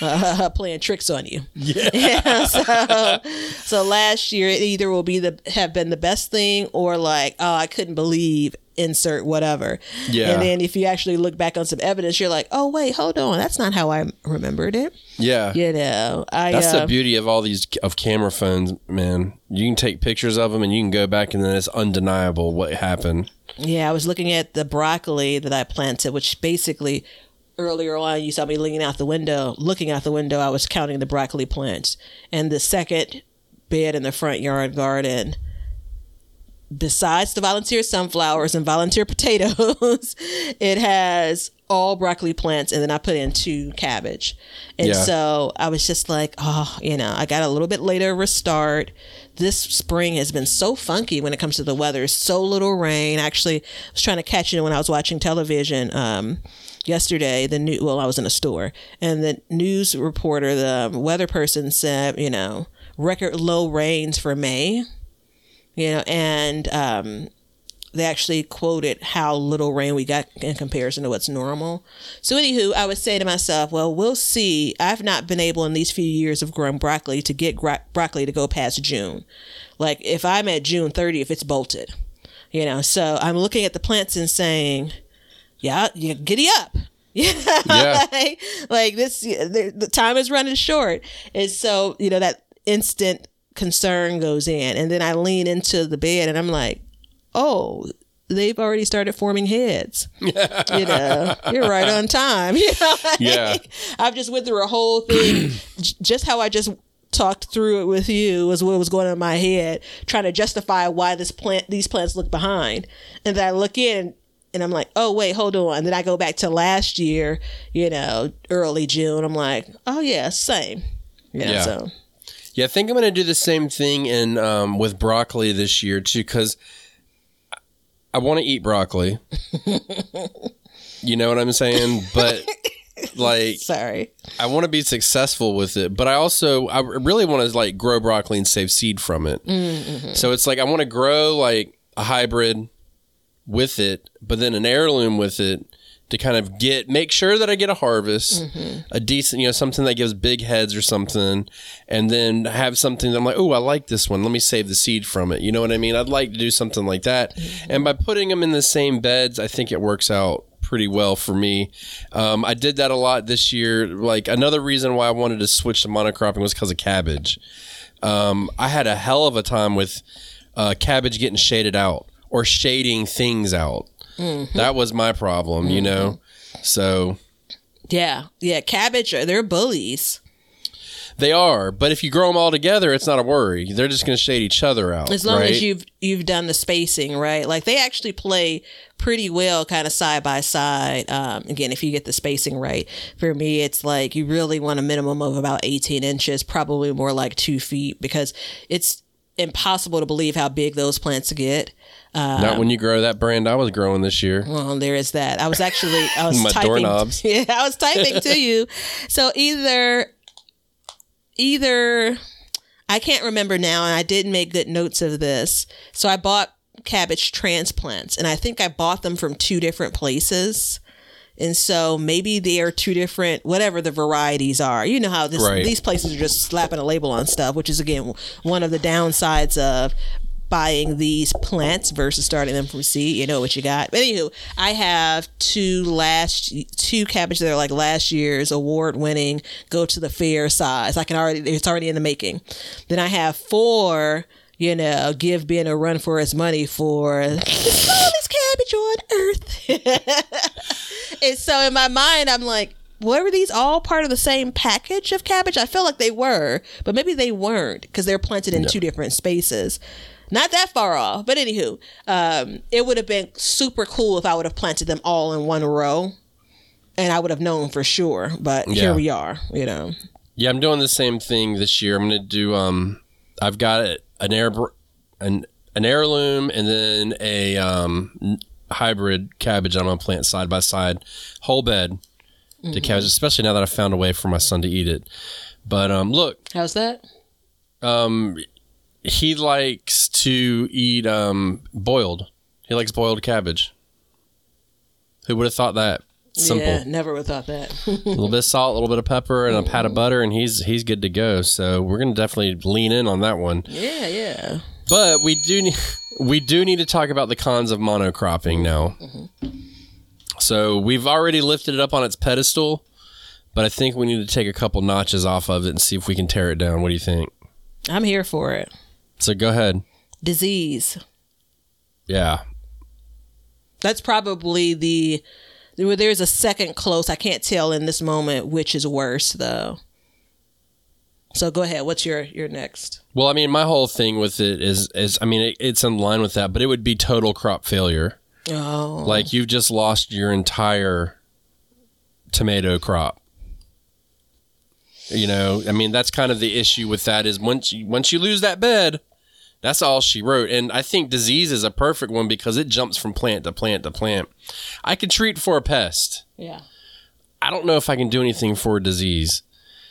uh, playing tricks on you. Yeah. so, so last year it either will be the have been the best thing or like oh I couldn't believe insert whatever. Yeah. And then if you actually look back on some evidence, you're like oh wait hold on that's not how I remembered it. Yeah. You know I That's uh, the beauty of all these of camera phones, man. You can take pictures of them and you can go back and then it's undeniable what happened. Yeah, I was looking at the broccoli that I planted, which basically earlier on you saw me leaning out the window, looking out the window, I was counting the broccoli plants. And the second bed in the front yard garden, besides the volunteer sunflowers and volunteer potatoes, it has all broccoli plants and then I put in two cabbage. And Yeah. so I was just like, oh, you know, I got a little bit later restart. This spring has been so funky when it comes to the weather. So little rain. Actually, I was trying to catch it when I was watching television um, yesterday. The new well, I was in a store, and the news reporter, the weather person said, you know, record low rains for May. You know, and um, they actually quoted how little rain we got in comparison to what's normal. So, anywho, I would say to myself, well, we'll see. I've not been able in these few years of growing broccoli to get gro- broccoli to go past June. Like, if I'm at June 30th, it's bolted. You know, so I'm looking at the plants and saying, yeah, yeah giddy up. Yeah, Yeah. like, like this, the, the time is running short, and so you know that instant concern goes in, and then I lean into the bed and I'm like, oh, they've already started forming heads. you know, you're right on time. You know, like, Yeah. I've just went through a whole thing, just how I just talked through it with you was what was going on in my head, trying to justify why this plant, these plants look behind, and then I look in. And I'm like, oh wait, hold on. And then I go back to last year, you know, early June. I'm like, oh yeah, same. You know, Yeah. So Yeah, I think I'm going to do the same thing in um, with broccoli this year too, because I want to eat broccoli. you know what I'm saying? But like, sorry. I want to be successful with it, but I also I really want to like grow broccoli and save seed from it. So it's like I want to grow like a hybrid with it, but then an heirloom with it to kind of get make sure that I get a harvest, a decent, you know, something that gives big heads or something, and then have something that I'm like, oh, I like this one. Let me save the seed from it. You know what I mean? I'd like to do something like that, and by putting them in the same beds, I think it works out pretty well for me. Um, I did that a lot this year. Like another reason why I wanted to switch to monocropping was because of cabbage. Um, I had a hell of a time with uh, cabbage getting shaded out or shading things out. That was my problem, you know. So Yeah, yeah. Cabbage, are they're bullies. they are, but if you grow them all together, it's not a worry. They're just going to shade each other out. As long right? as you've you've done the spacing right, like they actually play pretty well, kind of side by side. Um, again, if you get the spacing right, for me, it's like you really want a minimum of about eighteen inches, probably more like two feet, because it's impossible to believe how big those plants get. Uh, not when you grow that brand I was growing this year. Well, there is that. I was actually I was My typing. doorknobs. Yeah, I was typing to you. So either either I can't remember now, and I didn't make good notes of this. So I bought cabbage transplants, and I think I bought them from two different places. And so maybe they are two different, whatever the varieties are. You know how this, Right. these places are just slapping a label on stuff, which is again one of the downsides of buying these plants versus starting them from seed. You know what you got. But anywho, I have two last two cabbage that are like last year's award winning, go to the fair size. I can already it's already in the making. Then I have four. You know, give Ben a run for his money for the smallest cabbage on earth. and so in my mind, I'm like, were these all part of the same package of cabbage? I feel like they were, but maybe they weren't because they're planted in two different spaces. Not that far off, but anywho, um, it would have been super cool if I would have planted them all in one row. and I would have known for sure. But Yeah. here we are, you know. Yeah, I'm doing the same thing this year. I'm going to do. Um, I've got an air an an heirloom and then a um hybrid cabbage. I'm going to plant side by side, whole bed to cabbage. Especially now that I found a way for my son to eat it. But um, look, How's that? um, he likes to eat um boiled. He likes boiled cabbage. Who would have thought that? Simple. Yeah, never would have thought that. a little bit of salt, a little bit of pepper, and a pat of butter, and he's he's good to go. So we're gonna definitely lean in on that one. yeah, yeah. But we do need we do need to talk about the cons of monocropping now. So we've already lifted it up on its pedestal, but I think we need to take a couple notches off of it and see if we can tear it down. What do you think? I'm here for it. So go ahead. Disease. Yeah. That's probably the there's a second close. I can't tell in this moment which is worse though. So go ahead. What's your your next? Well, I mean, my whole thing with it is is I mean, it, it's in line with that, but it would be total crop failure. Oh, Like you've just lost your entire tomato crop. You know, I mean that's kind of the issue with that is once you once you lose that bed, that's all she wrote. And I think disease is a perfect one because it jumps from plant to plant to plant. I can treat for a pest. yeah, I don't know if I can do anything for a disease.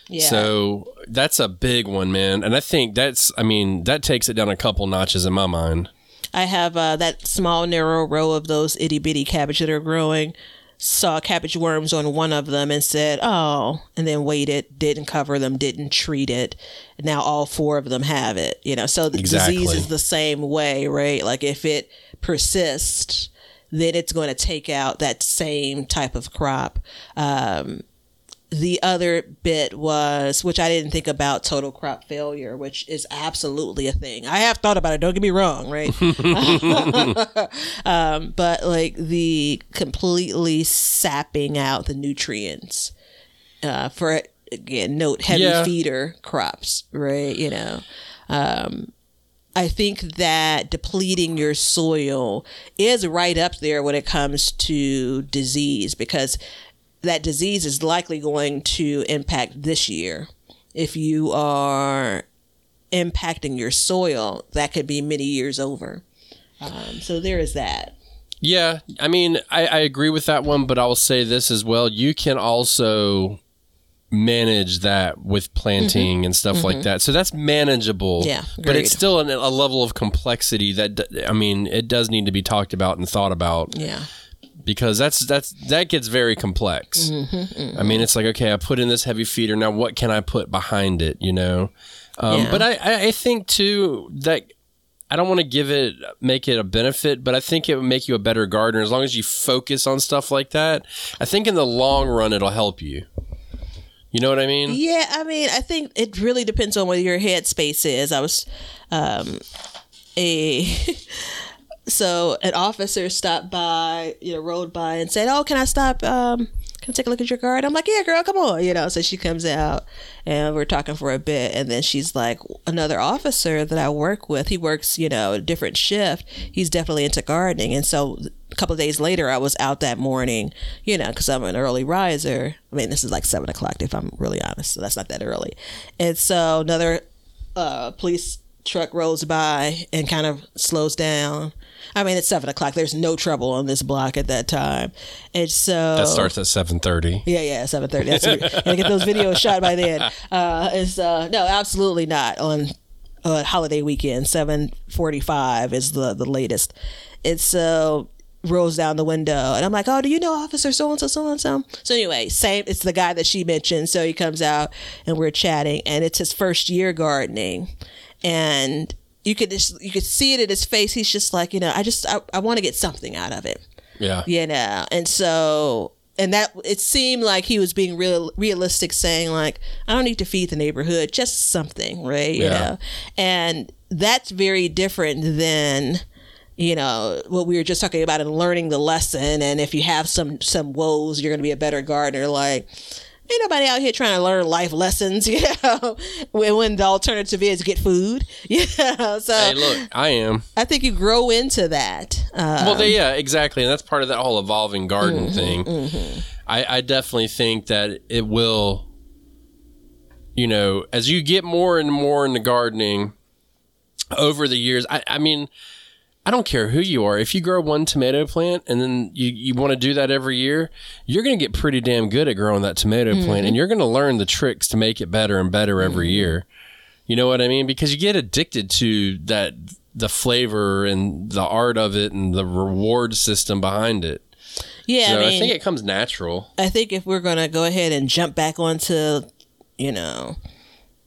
yeah. So that's a big one, man. And I think that's I mean, that takes it down a couple notches in my mind. I have uh, that small narrow row of those itty bitty cabbage that are growing. Saw cabbage worms on one of them and said, "Oh," and then waited, didn't cover them, didn't treat it. Now all four of them have it. You know, so the Exactly. disease is the same way, right? Like if it persists, then it's going to take out that same type of crop. Um, the other bit was, which I didn't think about, total crop failure, which is absolutely a thing. I have thought about it. Don't get me wrong, right? um, but like the completely sapping out the nutrients uh, for again, note heavy Yeah. feeder crops, right? You know, um, I think that depleting your soil is right up there when it comes to disease because that disease is likely going to impact this year. If you are impacting your soil, that could be many years over. Um, so there is that. Yeah, I mean, I, I agree with that one, but I will say this as well. You can also manage that with planting and stuff like that. So that's manageable. Mm-hmm. Yeah, But it's still an, a level of complexity that, I mean, it does need to be talked about and thought about Yeah. Because that's, that's, that gets very complex. Mm-hmm, I mean, it's like, okay, I put in this heavy feeder. Now what can I put behind it, you know? Um, Yeah. But I, I I think too that I don't want to give it make it a benefit, but I think it would make you a better gardener as long as you focus on stuff like that. I think in the long run it'll help you. You know what I mean? Yeah, I mean, I think it really depends on what your headspace is. I was, um, a so an officer stopped by, you know, rode by and said, "Oh, can I stop? Um, can I take a look at your garden?" I'm like, "Yeah, girl, come on," you know. So she comes out and we're talking for a bit, and then she's like, "Another officer that I work with, he works, you know, a different shift. He's definitely into gardening, and so." A couple of days later, I was out that morning, you know, because I'm an early riser. I mean, this is like seven o'clock if I'm really honest, so that's not that early. And so another uh, police truck rolls by and kind of slows down. I mean, it's seven o'clock. There's no trouble on this block at that time, and so That starts at seven thirty. yeah, yeah, seven thirty. That's gotta get those videos shot by then. Uh, it's uh, no, absolutely not on uh, holiday weekend. Seven forty-five is the the latest. It's so rolls down the window, and I'm like, oh, do you know Officer so and so, so and so? So anyway, same. It's the guy that she mentioned. So he comes out, and we're chatting, and it's his first year gardening, and. You could just you could see it in his face. He's just like, you know, I just I, I want to get something out of it Yeah. you know and so and that it seemed like he was being real realistic saying like i don't need to feed the neighborhood just something right you Yeah. know and that's very different than you know what we were just talking about and learning the lesson and if you have some some woes you're going to be a better gardener like ain't nobody out here trying to learn life lessons you know when, when the alternative is get food you know so Hey, look, I am. i think you grow into that uh, Well, they, yeah, exactly, and that's part of that whole evolving garden Mm-hmm, thing. I, I definitely think that it will. You know, as you get more and more into gardening over the years, I, I mean, I don't care who you are. If you grow one tomato plant and then you, you want to do that every year, you're going to get pretty damn good at growing that tomato mm-hmm. plant and you're going to learn the tricks to make it better and better every mm-hmm. year. You know what I mean? Because you get addicted to that, the flavor and the art of it and the reward system behind it. Yeah, so I I, think it comes natural. I think if we're gonna go ahead and jump back onto, you know,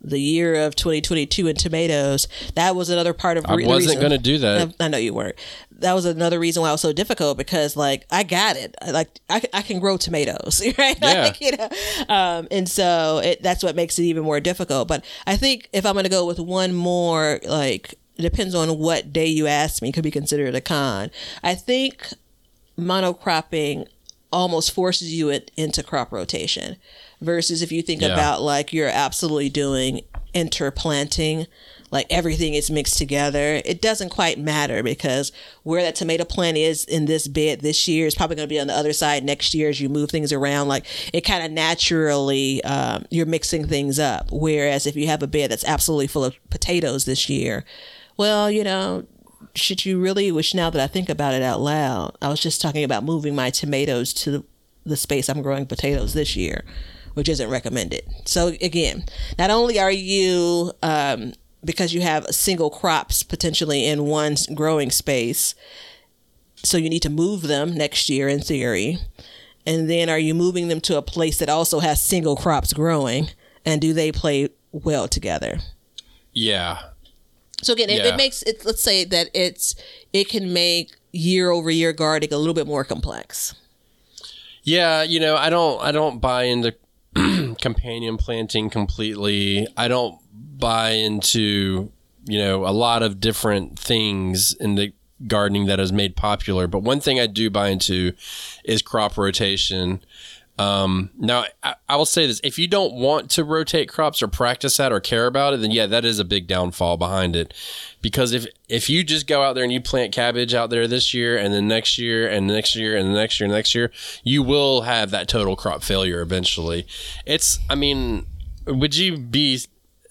the year of 2022 in tomatoes, that was another part of. I re- the wasn't going to do that. I, I know you weren't. That was another reason why it was so difficult because, like, I got it. Like, I, can- I can grow tomatoes, right? Yeah. Like, you know, um, and so it, that's what makes it even more difficult. But I think if I'm going to go with one more, like, it depends on what day you ask me, could be considered a con. I think monocropping almost forces you it, into crop rotation versus if you think Yeah. about like you're absolutely doing interplanting like everything is mixed together it doesn't quite matter because where that tomato plant is in this bed this year is probably going to be on the other side next year as you move things around like it kind of naturally um, you're mixing things up whereas if you have a bed that's absolutely full of potatoes this year well you know should you really which now that i think about it out loud i was just talking about moving my tomatoes to the space i'm growing potatoes this year which isn't recommended. So again not only are you um, because you have single crops potentially in one growing space so you need to move them next year in theory. And then are you moving them to a place that also has single crops growing? And do they play well together? Yeah. So again, it, Yeah. it makes it. Let's say that it's it can make year over year gardening a little bit more complex. Yeah, you know, I don't I don't buy into companion planting completely. I don't buy into, you know, a lot of different things in the gardening that has made popular, but one thing I do buy into is crop rotation. Um, now, I, I will say this: if you don't want to rotate crops or practice that or care about it, then yeah, that is a big downfall behind it. Because if if you just go out there and you plant cabbage out there this year and then next year and next year and next year and next year, you will have that total crop failure eventually. It's, I mean, would you be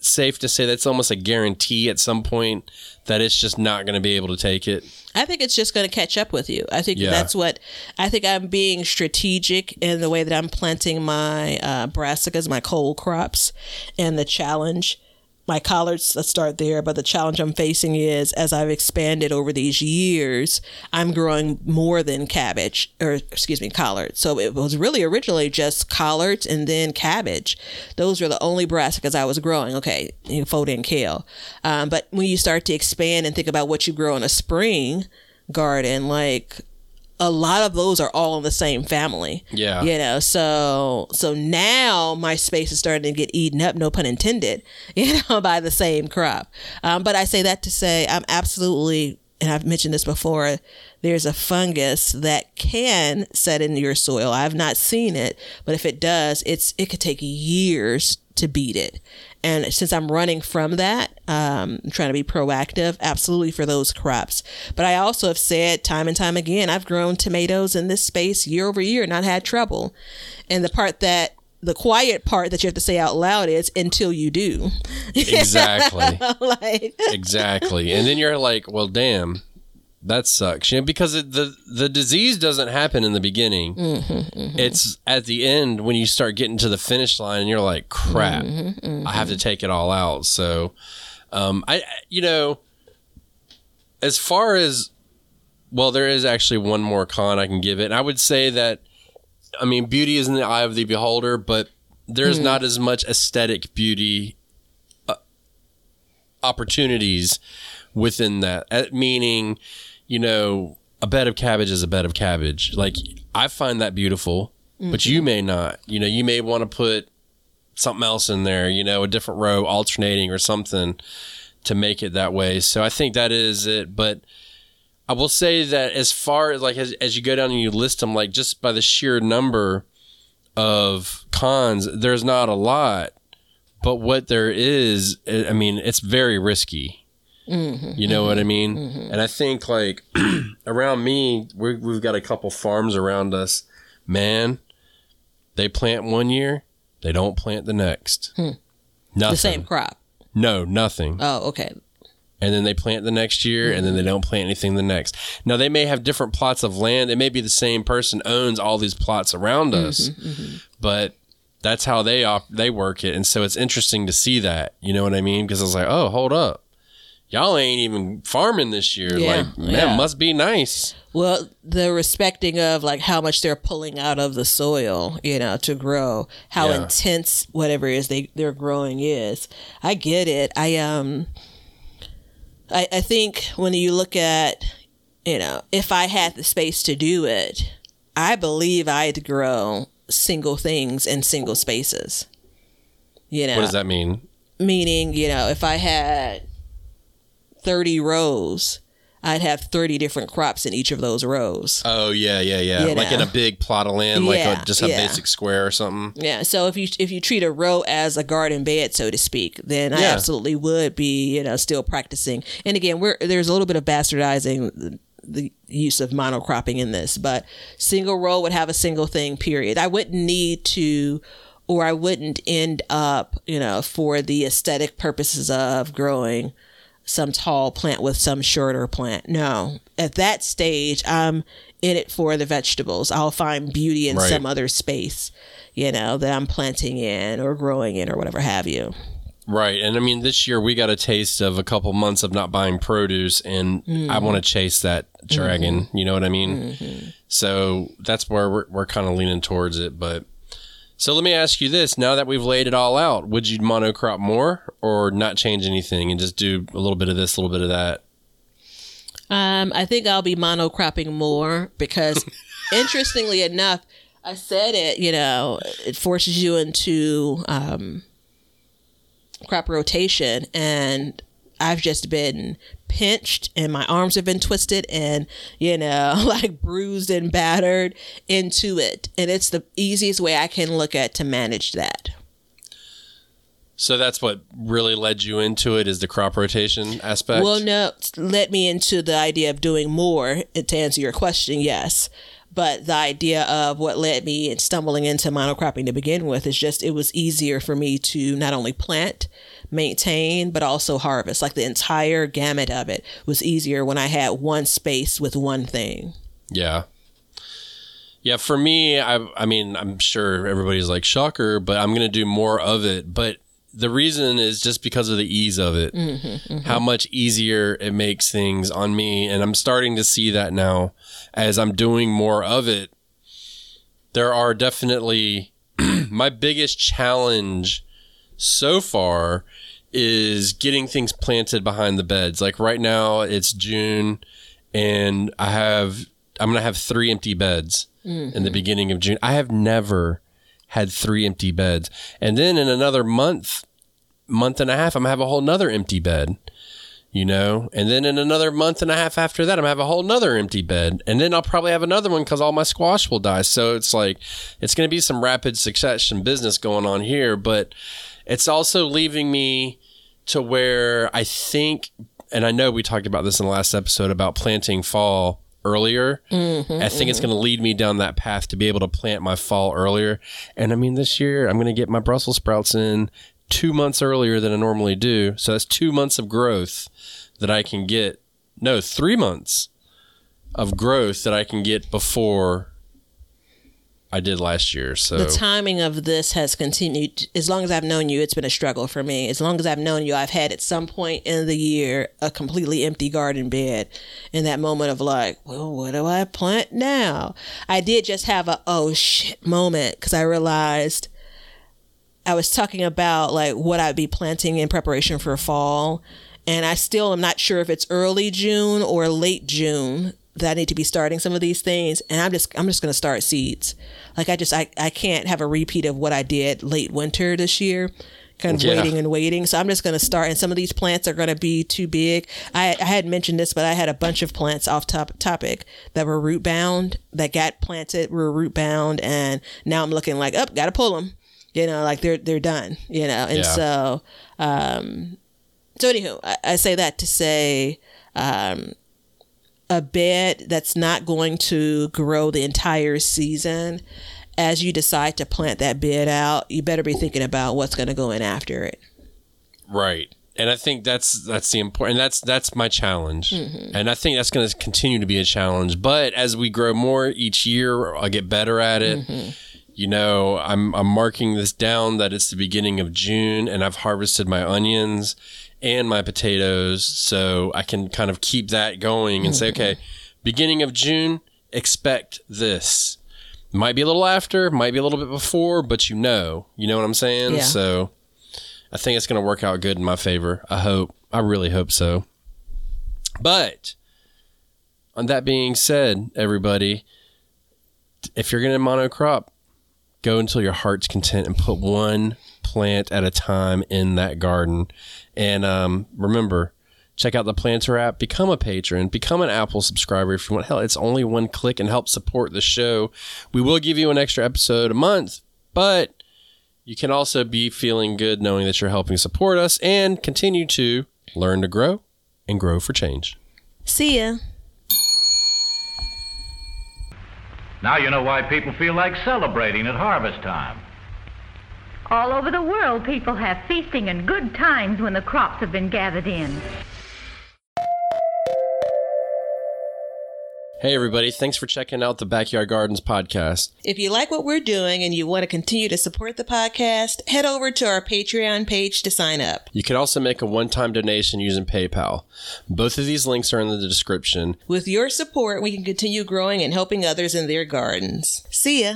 safe to say that's almost a guarantee at some point that it's just not going to be able to take it? I think it's just going to catch up with you. I think Yeah. that's what I think. I'm being strategic in the way that I'm planting my uh, brassicas, my cold crops, and the challenge. My collards, let's start there. But the challenge I'm facing is as I've expanded over these years, I'm growing more than cabbage, or excuse me, collards. So it was really originally just collards and then cabbage. Those were the only brassicas I was growing. Okay, you fold in kale. Um, but when you start to expand and think about what you grow in a spring garden, like a lot of those are all in the same family. Yeah. You know, so so now my space is starting to get eaten up, no pun intended, you know, by the same crop. Um, but I say that to say I'm absolutely and I've mentioned this before, there's a fungus that can set in your soil. I've not seen it, but if it does, it's it could take years to beat it. And since I'm running from that, um, I'm trying to be proactive, absolutely for those crops. But I also have said time and time again, I've grown tomatoes in this space year over year, not had trouble. And the part that the quiet part that you have to say out loud is until you do. Exactly. like exactly. And then you're like, well, damn, that sucks. You know, because it, the the disease doesn't happen in the beginning. It's at the end when you start getting to the finish line, and you're like, crap, I have to take it all out. So, um, I, you know, as far as well, there is actually one more con I can give it. And I would say that, I mean, beauty is in the eye of the beholder, but there's not as much aesthetic beauty uh, opportunities within that. Uh, Meaning, you know, a bed of cabbage is a bed of cabbage. Like I find that beautiful, but you may not. You know, you may want to put something else in there. You know, a different row alternating or something to make it that way. So I think that is it. But I will say that as far as like as, as you go down and you list them, like just by the sheer number of cons, there's not a lot. But what there is, I mean, it's very risky. Mm-hmm. You know what I mm-hmm. mean? Mm-hmm. And I think like around me, we we've got a couple farms around us. Man, They plant one year, they don't plant the next. Hmm. Nothing. The same crop. No, nothing. Oh, okay. and then they plant the next year and then they don't plant anything the next. Now they may have different plots of land. It may be the same person owns all these plots around us, but that's how they op- they work it. And so it's interesting to see that. You know what I mean? Because I was like, oh, hold up, y'all ain't even farming this year. Yeah, like, man, yeah. must be nice. Well, the respecting of like how much they're pulling out of the soil, you know, to grow, how Yeah. intense whatever it is they they're growing is. I get it. I um I I think when you look at, you know, if I had the space to do it, I believe I'd grow single things in single spaces. You know, What does that mean? meaning, you know, if I had 30 rows, I'd have 30 different crops in each of those rows. Oh yeah, yeah, yeah. You like in a big plot of land, like Yeah, a, just a yeah. basic square or something. Yeah, so if you if you treat a row as a garden bed, so to speak, then I absolutely would be, you know, still practicing. And again, we're there's a little bit of bastardizing the, the use of monocropping in this, but single row would have a single thing. Period. I wouldn't need to, or I wouldn't end up, you know, for the aesthetic purposes of growing some tall plant with some shorter plant. No, at that stage, I'm in it for the vegetables. I'll find beauty in Right. some other space, you know, that I'm planting in or growing in or whatever have you. Right. And I mean, this year we got a taste of a couple months of not buying produce, and I want to mm. chase that dragon. Mm-hmm. You know what I mean? Mm-hmm. So that's where we're, we're kind of leaning towards it. But so let me ask you this now that we've laid it all out, would you monocrop more or not change anything and just do a little bit of this, a little bit of that? Um, I think I'll be monocropping more because, interestingly enough, I said it. You know, it forces you into um, crop rotation, and I've just been pinched, and my arms have been twisted, and you know, like bruised and battered into it. And it's the easiest way I can look at to manage that. So that's what really led you into it is the crop rotation aspect. Well, no, led me into the idea of doing more. To answer your question, yes. But the idea of what led me in stumbling into monocropping to begin with is just it was easier for me to not only plant, maintain, but also harvest. Like the entire gamut of it was easier when I had one space with one thing. Yeah. Yeah, for me, I I mean, I'm sure everybody's like shocker, but I'm going to do more of it, but the reason is just because of the ease of it. Mm-hmm, mm-hmm. How much easier it makes things on me and I'm starting to see that now as I'm doing more of it. There are definitely my biggest challenge so far is getting things planted behind the beds. Like right now it's June and I have I'm going to have 3 empty beds in the mm-hmm. beginning of June. I have never had 3 empty beds. And then in another month month and a half I'm to have a whole nother empty bed. You know, and then in another month and a half after that, I'm gonna have a whole nother empty bed, and then I'll probably have another one because all my squash will die. So it's like, it's gonna be some rapid succession business going on here, but it's also leaving me to where I think, and I know we talked about this in the last episode about planting fall earlier. Mm-hmm, I think it's mm-hmm. going to lead me down that path to be able to plant my fall earlier. And I mean, this year I'm going to get my Brussels sprouts in two months earlier than I normally do. So that's two months of growth that I can get. No, three months of growth that I can get before I did last year. So The timing of this has continued. As long as I've known you, it's been a struggle for me. As long as I've known you, I've had at some point in the year a completely empty garden bed. In that moment of like, well, what do I plant now? I did just have a oh shit moment because I realized I was talking about like what I'd be planting in preparation for fall. And I still am not sure if it's early June or late June that I need to be starting some of these things. And I'm just I'm just gonna start seeds. Like I just I, I can't have a repeat of what I did late winter this year. Kind of Yeah. waiting and waiting. So I'm just gonna start and some of these plants are gonna be too big. I, I had mentioned this, but I had a bunch of plants off top topic that were root bound, that got planted, were root bound, and now I'm looking like, up, gotta pull them you know like they're they're done you know and Yeah. so um so anywho I, I say that to say um a bed that's not going to grow the entire season as you decide to plant that bed out, you better be thinking about what's going to go in after it. Right. And I think that's that's the important that's that's my challenge. Mm-hmm. And I think that's going to continue to be a challenge, but as we grow more each year, I get better at it. Mm-hmm. You know, I'm I'm marking this down that it's the beginning of June and I've harvested my onions and my potatoes, so I can kind of keep that going and say, okay, beginning of June, expect this. Might be a little after, might be a little bit before, but you know, you know what I'm saying? Yeah. So I think it's going to work out good in my favor. I hope. I really hope so. But on that being said, everybody, if you're going to monocrop, go until your heart's content and put one plant at a time in that garden. And um, remember, check out the Planter app, become a patron, become an Apple subscriber if you want. Hell, it's only one click and help support the show. We will give you an extra episode a month, but you can also be feeling good knowing that you're helping support us and continue to learn to grow and grow for change. See ya. Now you know why people feel like celebrating at harvest time. All over the world, people have feasting and good times when the crops have been gathered in. Hey, everybody. Thanks for checking out the Backyard Gardens podcast. If you like what we're doing and you want to continue to support the podcast, head over to our Patreon page to sign up. You can also make a one time donation using PayPal. Both of these links are in the description. With your support, we can continue growing and helping others in their gardens. See ya.